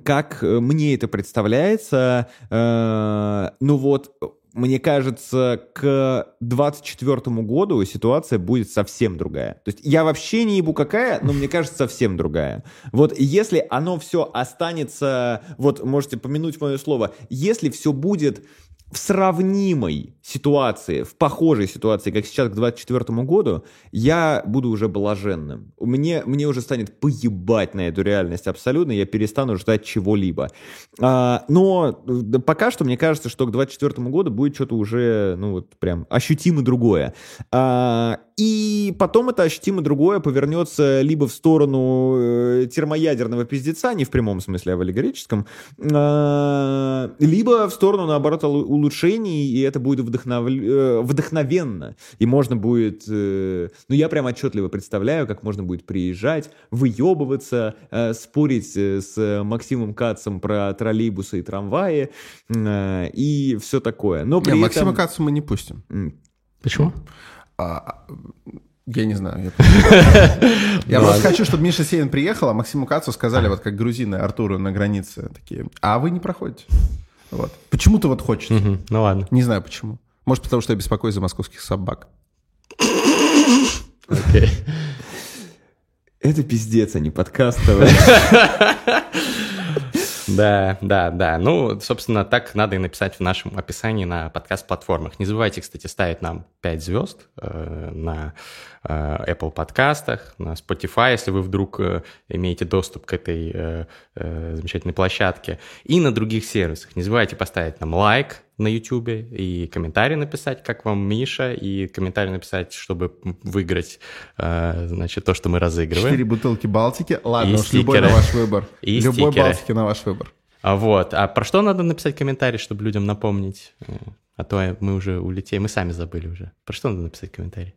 как мне это представляется, э, ну вот, мне кажется, к 24 году ситуация будет совсем другая. То есть я вообще не ебу какая, но мне кажется, совсем другая. Вот если оно все останется, вот можете помянуть мое слово, если все будет в сравнимой ситуации, в похожей ситуации, как сейчас к 24 году, я буду уже блаженным. Мне, мне уже станет поебать на эту реальность абсолютно, я перестану ждать чего-либо. А, но пока что мне кажется, что к 24 году будет что-то уже, ну вот прям ощутимо другое. А, и потом это ощутимо другое повернется либо в сторону э, термоядерного пиздеца, не в прямом смысле, а в аллегорическом, а, либо в сторону, наоборот, улучшений, и это будет вдохнов... э, вдохновенно. И можно будет... э, Ну, я прям отчетливо представляю, как можно будет приезжать, выебываться, э, спорить с Максимом Кацем про троллейбусы и трамваи, и все такое. Но при Не, этом... Максима Кацу мы не пустим. Почему? А, я не знаю. Я, Я просто хочу, чтобы Миша Сеин приехал, а Максиму Кацу сказали, вот как грузины Артуру на границе, такие, а вы не проходите. Вот. Почему-то вот хочется. Мгм, Ну ладно. Не знаю почему. Может, потому что я беспокоюсь за московских собак. Окей. Это пиздец, а не подкастовый. Да, да, да. Ну, собственно, так надо и написать в нашем описании на подкаст-платформах. Не забывайте, кстати, ставить нам 5 звезд э, на э, Apple подкастах, на Spotify, если вы вдруг э, имеете доступ к этой э, э, замечательной площадке, и на других сервисах. Не забывайте поставить нам лайк на YouTube и комментарий написать, как вам Миша, и комментарий написать, чтобы выиграть, э, значит, то, что мы разыгрываем. Четыре бутылки Балтики. Ладно, И уж любой на ваш выбор. И любой стикеры. Балтики на ваш выбор. А вот, а про что надо написать комментарий, чтобы людям напомнить? Э, А то мы уже улетели, мы сами забыли уже. Про что надо написать комментарий?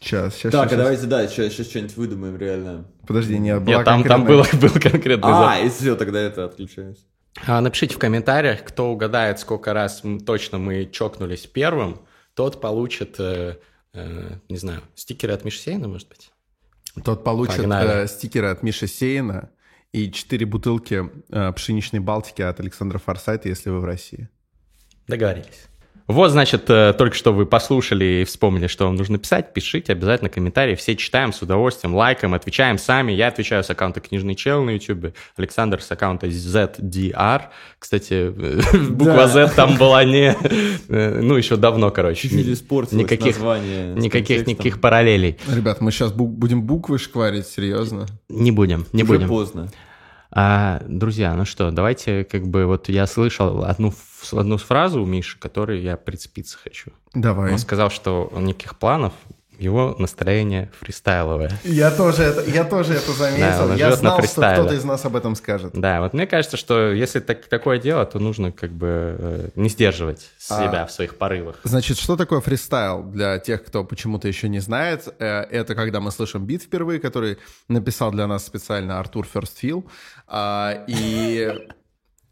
Сейчас, сейчас, Так, а сейчас. давайте, да, сейчас, сейчас что-нибудь выдумаем реально. Подожди, нет, была Нет, там, там был, конкретная- был конкретный А, зап- и все, тогда это отключаюсь. А, Напишите в комментариях, кто угадает, сколько раз точно мы чокнулись первым, тот получит, э, э, не знаю, стикеры от Миши Сейна, может быть? Тот получит Погнали. э, стикеры от Миши Сеина и четыре бутылки пшеничной Балтики от Александра Форсайта, если вы в России. Договорились. Вот, значит, э, только что вы послушали и вспомнили, что вам нужно писать. Пишите обязательно комментарии. Все читаем с удовольствием, лайкаем, отвечаем сами. Я отвечаю с аккаунта Книжный Чел на YouTube. Александр с аккаунта ZDR. Кстати, буква Да. Z там была не... э, Ну, еще давно, короче. Испортилось Никаких, никаких, никаких параллелей. Ребят, мы сейчас будем буквы шкварить, серьезно. Не будем, не Уже будем. поздно. А, друзья, ну что, давайте как бы вот я слышал одну, одну фразу у Миши, которой я прицепиться хочу. Давай. Он сказал, что никаких планов, его настроение фристайловое. Я тоже это, я тоже это Да, заметил. он я знал, что кто-то из нас об этом скажет. Да, вот мне кажется, что если так, такое дело, то нужно как бы э, не сдерживать А. себя в своих порывах. Значит, что такое фристайл для тех, кто почему-то еще не знает? Э, Это когда мы слышим бит впервые, который написал для нас специально Артур Ферстфилл. А, И,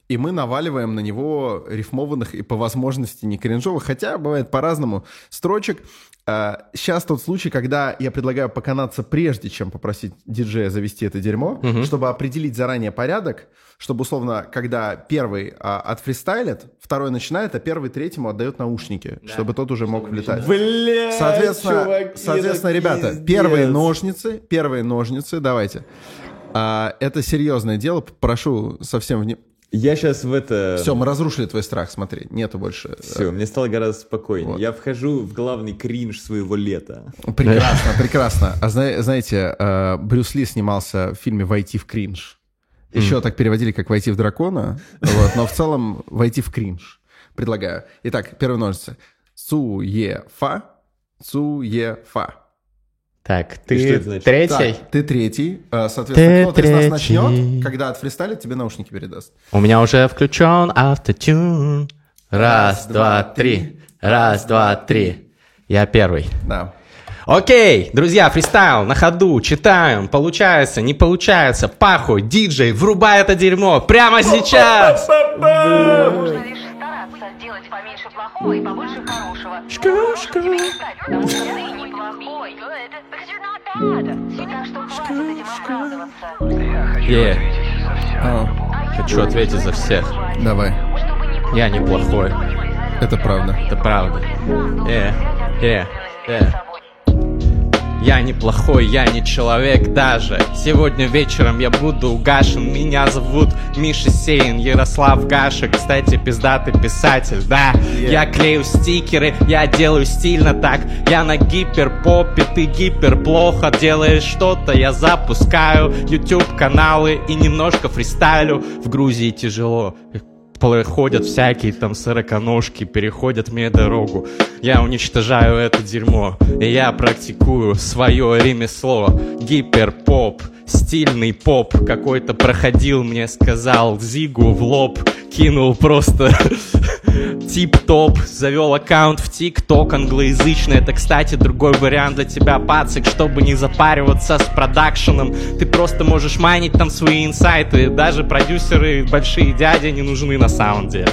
и мы наваливаем на него рифмованных и по возможности не кринжовых, хотя бывает по-разному, строчек. А, Сейчас тот случай, когда я предлагаю поканаться прежде, чем попросить диджея завести это дерьмо, чтобы определить заранее порядок, чтобы, условно, когда первый а, отфристайлит, второй начинает, а первый третьему отдает наушники, чтобы тот уже мог влетать. Бля, Соответственно, чуваки, соответственно, ребята, пиздец. первые ножницы, первые ножницы, давайте. А, это серьезное дело, прошу совсем вне... Я сейчас в это... Все, мы разрушили твой страх, смотри, нету больше. Все, мне стало гораздо спокойнее. Вот. Я вхожу в главный кринж своего лета. Прекрасно, прекрасно. А зна- знаете, э, Брюс Ли снимался в фильме «Войти в кринж». Еще так переводили, как «Войти в дракона», вот, но в целом «Войти в кринж». Предлагаю. Итак, первые ножницы. Цу-е-фа, цу-е-фа. Так, ты третий? Так, ты третий. Э, Соответственно, кто-то из нас начнет, когда отфристайлит, тебе наушники передаст. У меня уже включен автотюн. Раз, два, три. Раз, два, три. Я первый. Да. Окей, друзья, фристайл на ходу, читаем, получается, не получается, пахуй, диджей, врубай это дерьмо прямо сейчас! Нужно лишь плохого и побольше хорошего. Потому что ты неплохой. Because you're not bad. Так что хватит этим оправдываться. Е, А, хочу ответить за всех. давай. Я неплохой, Это правда. это правда. Э, э, э. Я неплохой, я не человек даже. Сегодня вечером я буду угашен. Меня зовут Миша Сеин, Ярослав Гаша Кстати, пиздатый писатель, да? Я клею стикеры, я делаю стильно так. Я на гиперпопе, ты гипер плохо Делаешь что-то, я запускаю YouTube каналы и немножко фристайлю. В Грузии тяжело. Проходят всякие там сороконожки, переходят мне дорогу. Я уничтожаю это дерьмо, и я практикую свое ремесло. Гиперпоп, стильный поп. Какой-то проходил, мне сказал Зигу в лоб, кинул просто тип-топ. Завел аккаунт в ТикТок англоязычный. Это, кстати, другой вариант для тебя, пацик, чтобы не запариваться с продакшеном. Ты просто можешь майнить там свои инсайты. Даже продюсеры, большие дяди не нужны на самом деле.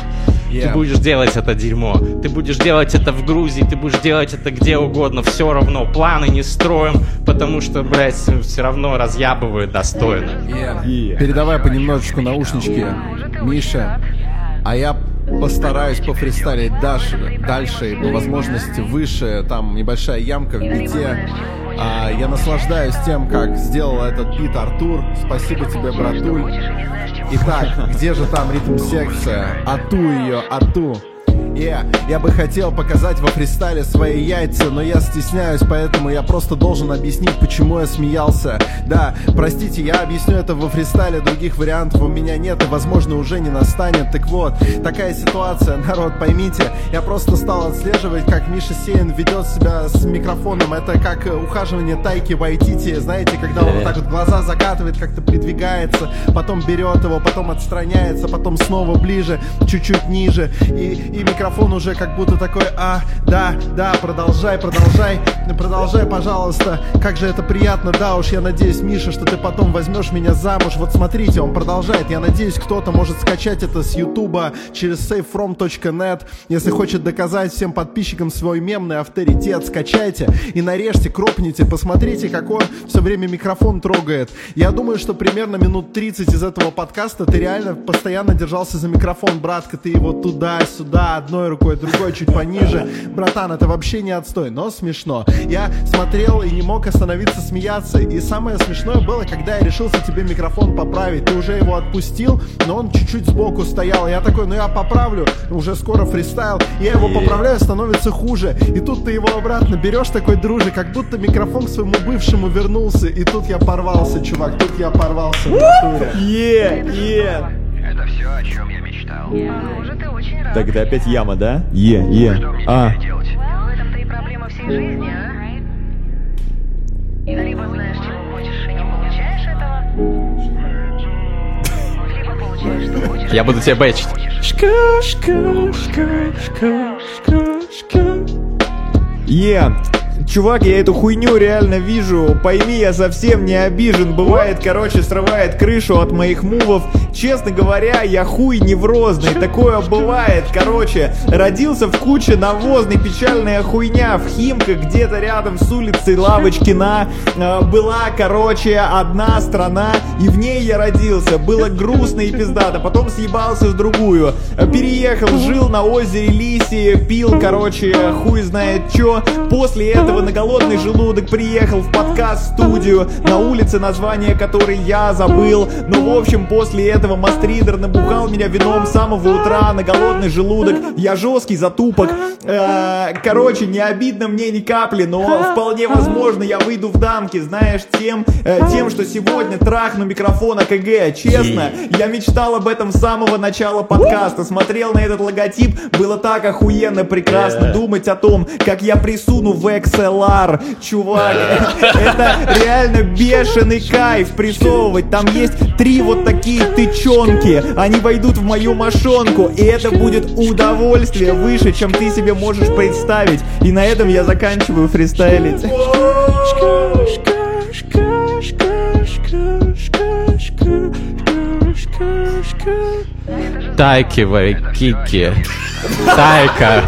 Ты Yeah. будешь делать это дерьмо. Ты будешь делать это в Грузии, ты будешь делать это где угодно. Все равно планы не строим, потому что, блядь, все равно разъябывают достойно. Yeah. Передавай понемножечку наушнички. Миша, а я постараюсь пофристайлить дальше, дальше и по возможности выше, там небольшая ямка в бите. А, я наслаждаюсь тем, как сделал этот бит Артур. Спасибо тебе, братуль. Итак, где же там ритм-секция? Ату ее, ату. Yeah, я бы хотел показать во фристайле свои яйца, но я стесняюсь, поэтому я просто должен объяснить, почему я смеялся. Да, простите, я объясню это во фристайле, других вариантов у меня нет и, возможно, уже не настанет. Так вот, такая ситуация, народ, поймите, я просто стал отслеживать, как Миша Сеин ведет себя с микрофоном. Это как э, ухаживание Тайки Вайтити, знаете, когда он вот так вот глаза закатывает, как-то придвигается, потом берет его, потом отстраняется, потом снова ближе, чуть-чуть ниже, и, и микрофон уже как будто такой, а, да, да, продолжай, продолжай, продолжай, пожалуйста, как же это приятно, да уж, я надеюсь, Миша, что ты потом возьмешь меня замуж, вот смотрите, он продолжает, я надеюсь, кто-то может скачать это с ютуба через savefrom.net, если хочет доказать всем подписчикам свой мемный авторитет, скачайте и нарежьте, кропните, посмотрите, как он все время микрофон трогает. Я думаю, что примерно минут 30 из этого подкаста ты реально постоянно держался за микрофон, братка, ты его туда-сюда, одной рукой, другой чуть пониже. Братан, это вообще не отстой, но смешно. Я смотрел и не мог остановиться смеяться. И самое смешное было, когда я решился тебе микрофон поправить. Ты уже его отпустил, но он чуть-чуть сбоку стоял. Я такой, ну я поправлю, уже скоро фристайл. Я его поправляю, становится хуже. И тут ты его обратно берешь такой друже, как будто микрофон к своему бывшему вернулся. И тут я порвался, чувак, тут я порвался. Е, е. Это все, о чем я мечтал. Похоже, ты очень рад. Это опять яма, да? Е, е. Что мне А, теперь делать? Well, в этом-то и проблема всей жизни, а? Либо знаешь, чего хочешь, и не получаешь этого. Либо получаешь, что хочешь. Я буду тебя бэчить. Е, чувак, я эту хуйню реально вижу. Пойми, я совсем не обижен. Бывает, короче, срывает крышу от моих мувов. Честно говоря, я хуй неврозный. Такое бывает. Короче, родился в куче навозной, печальная хуйня. В Химках, где-то рядом с улицей Лавочкина, э, была, короче, одна страна, и в ней я родился. Было грустно и пиздато. Потом съебался в другую. Переехал, жил на озере Лиси, пил, короче, хуй знает чё. После этого на голодный желудок приехал в подкаст-студию, на улице название которой я забыл. Но, в общем, после этого мастридер набухал меня вином с самого утра на голодный желудок. Я жесткий затупок. Э, Короче, не обидно мне ни капли, но вполне возможно я выйду в дамки, знаешь, тем, э, тем, что сегодня трахну микрофон АКГ. Честно, я мечтал об этом с самого начала подкаста. Смотрел на этот логотип, было так охуенно прекрасно думать о том, как я присуну в Excel SLR, чувак. Это реально бешеный кайф прессовывать. Там есть три вот такие тычонки. Они войдут в мою мошонку. И это будет удовольствие выше, чем ты себе можешь представить. И на этом я заканчиваю фристайлить. Тайки, Вайкики. Тайка.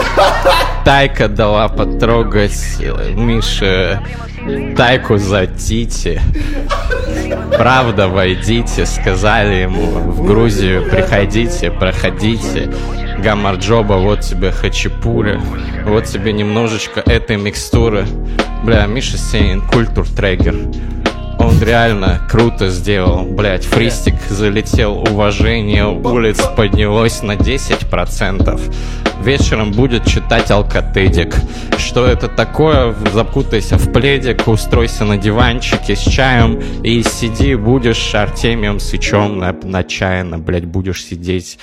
Тайка дала потрогать Мише Тайку за Тити. Правда, войдите, сказали ему в Грузию, приходите, проходите. Гамарджоба, вот тебе хачапури, вот тебе немножечко этой микстуры. Бля, Миша Сенин, культур трегер. Он реально круто сделал, блять, фристик залетел, уважение улиц поднялось на 10%. Вечером будет читать алкотедик. Что это такое? Закутайся в пледик, устройся на диванчике с чаем и сиди, будешь Артемием Сычом на, на чайно, блять, будешь сидеть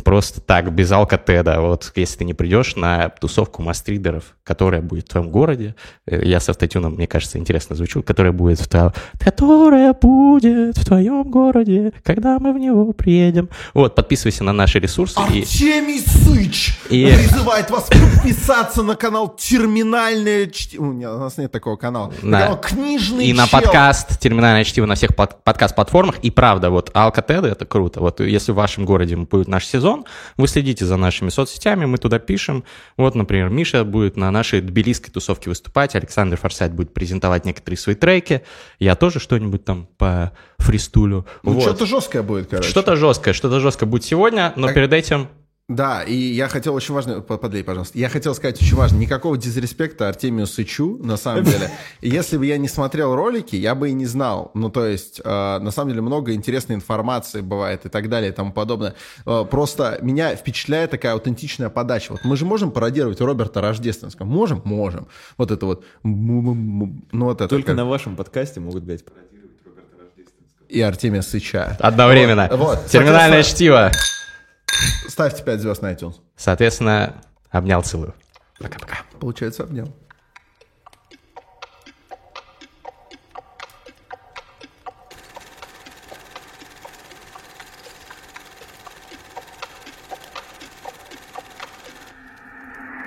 просто так, без алкотеда. Вот если ты не придешь на тусовку мастридеров, которая будет в твоем городе, э, я с автотюном, мне кажется, интересно звучу, которая будет в твоем... Которая будет в твоем городе, когда мы в него приедем. Вот, подписывайся на наши ресурсы. и- Артемий Сыч И- призывает вас подписаться на канал Терминальное чтиво. У нас нет такого канала. На канал Книжный И на чел. подкаст «Терминальное чтиво» на всех под- подкаст-платформах. И правда, вот Алкатеды — это круто. Вот если в вашем городе будет наш сезон, вы следите за нашими соцсетями, мы туда пишем. Вот, например, Миша будет на нашей тбилисской тусовке выступать, Александр Форсайт будет презентовать некоторые свои треки, я тоже что-нибудь там по фристулю. Ну, Вот. что-то жесткое будет, короче. Что-то жесткое, что-то жесткое будет сегодня, но Так- перед этим... Да, и я хотел очень важно, по- подлей, пожалуйста, я хотел сказать очень важно, никакого дизреспекта Артемию Сычу, на самом деле. Если бы я не смотрел ролики, я бы и не знал. Ну, то есть, э, на самом деле, много интересной информации бывает и так далее и тому подобное. Э, просто меня впечатляет такая аутентичная подача. Вот мы же можем пародировать Роберта Рождественского? Можем? Можем. Вот это вот. Ну, вот это. Только как- на вашем подкасте могут, блядь, И Артемия Сыча. Одновременно. Вот, вот. Терминальное чтиво. Ставьте 5 звезд на iTunes. Соответственно, обнял, целую. Пока-пока. Получается, обнял.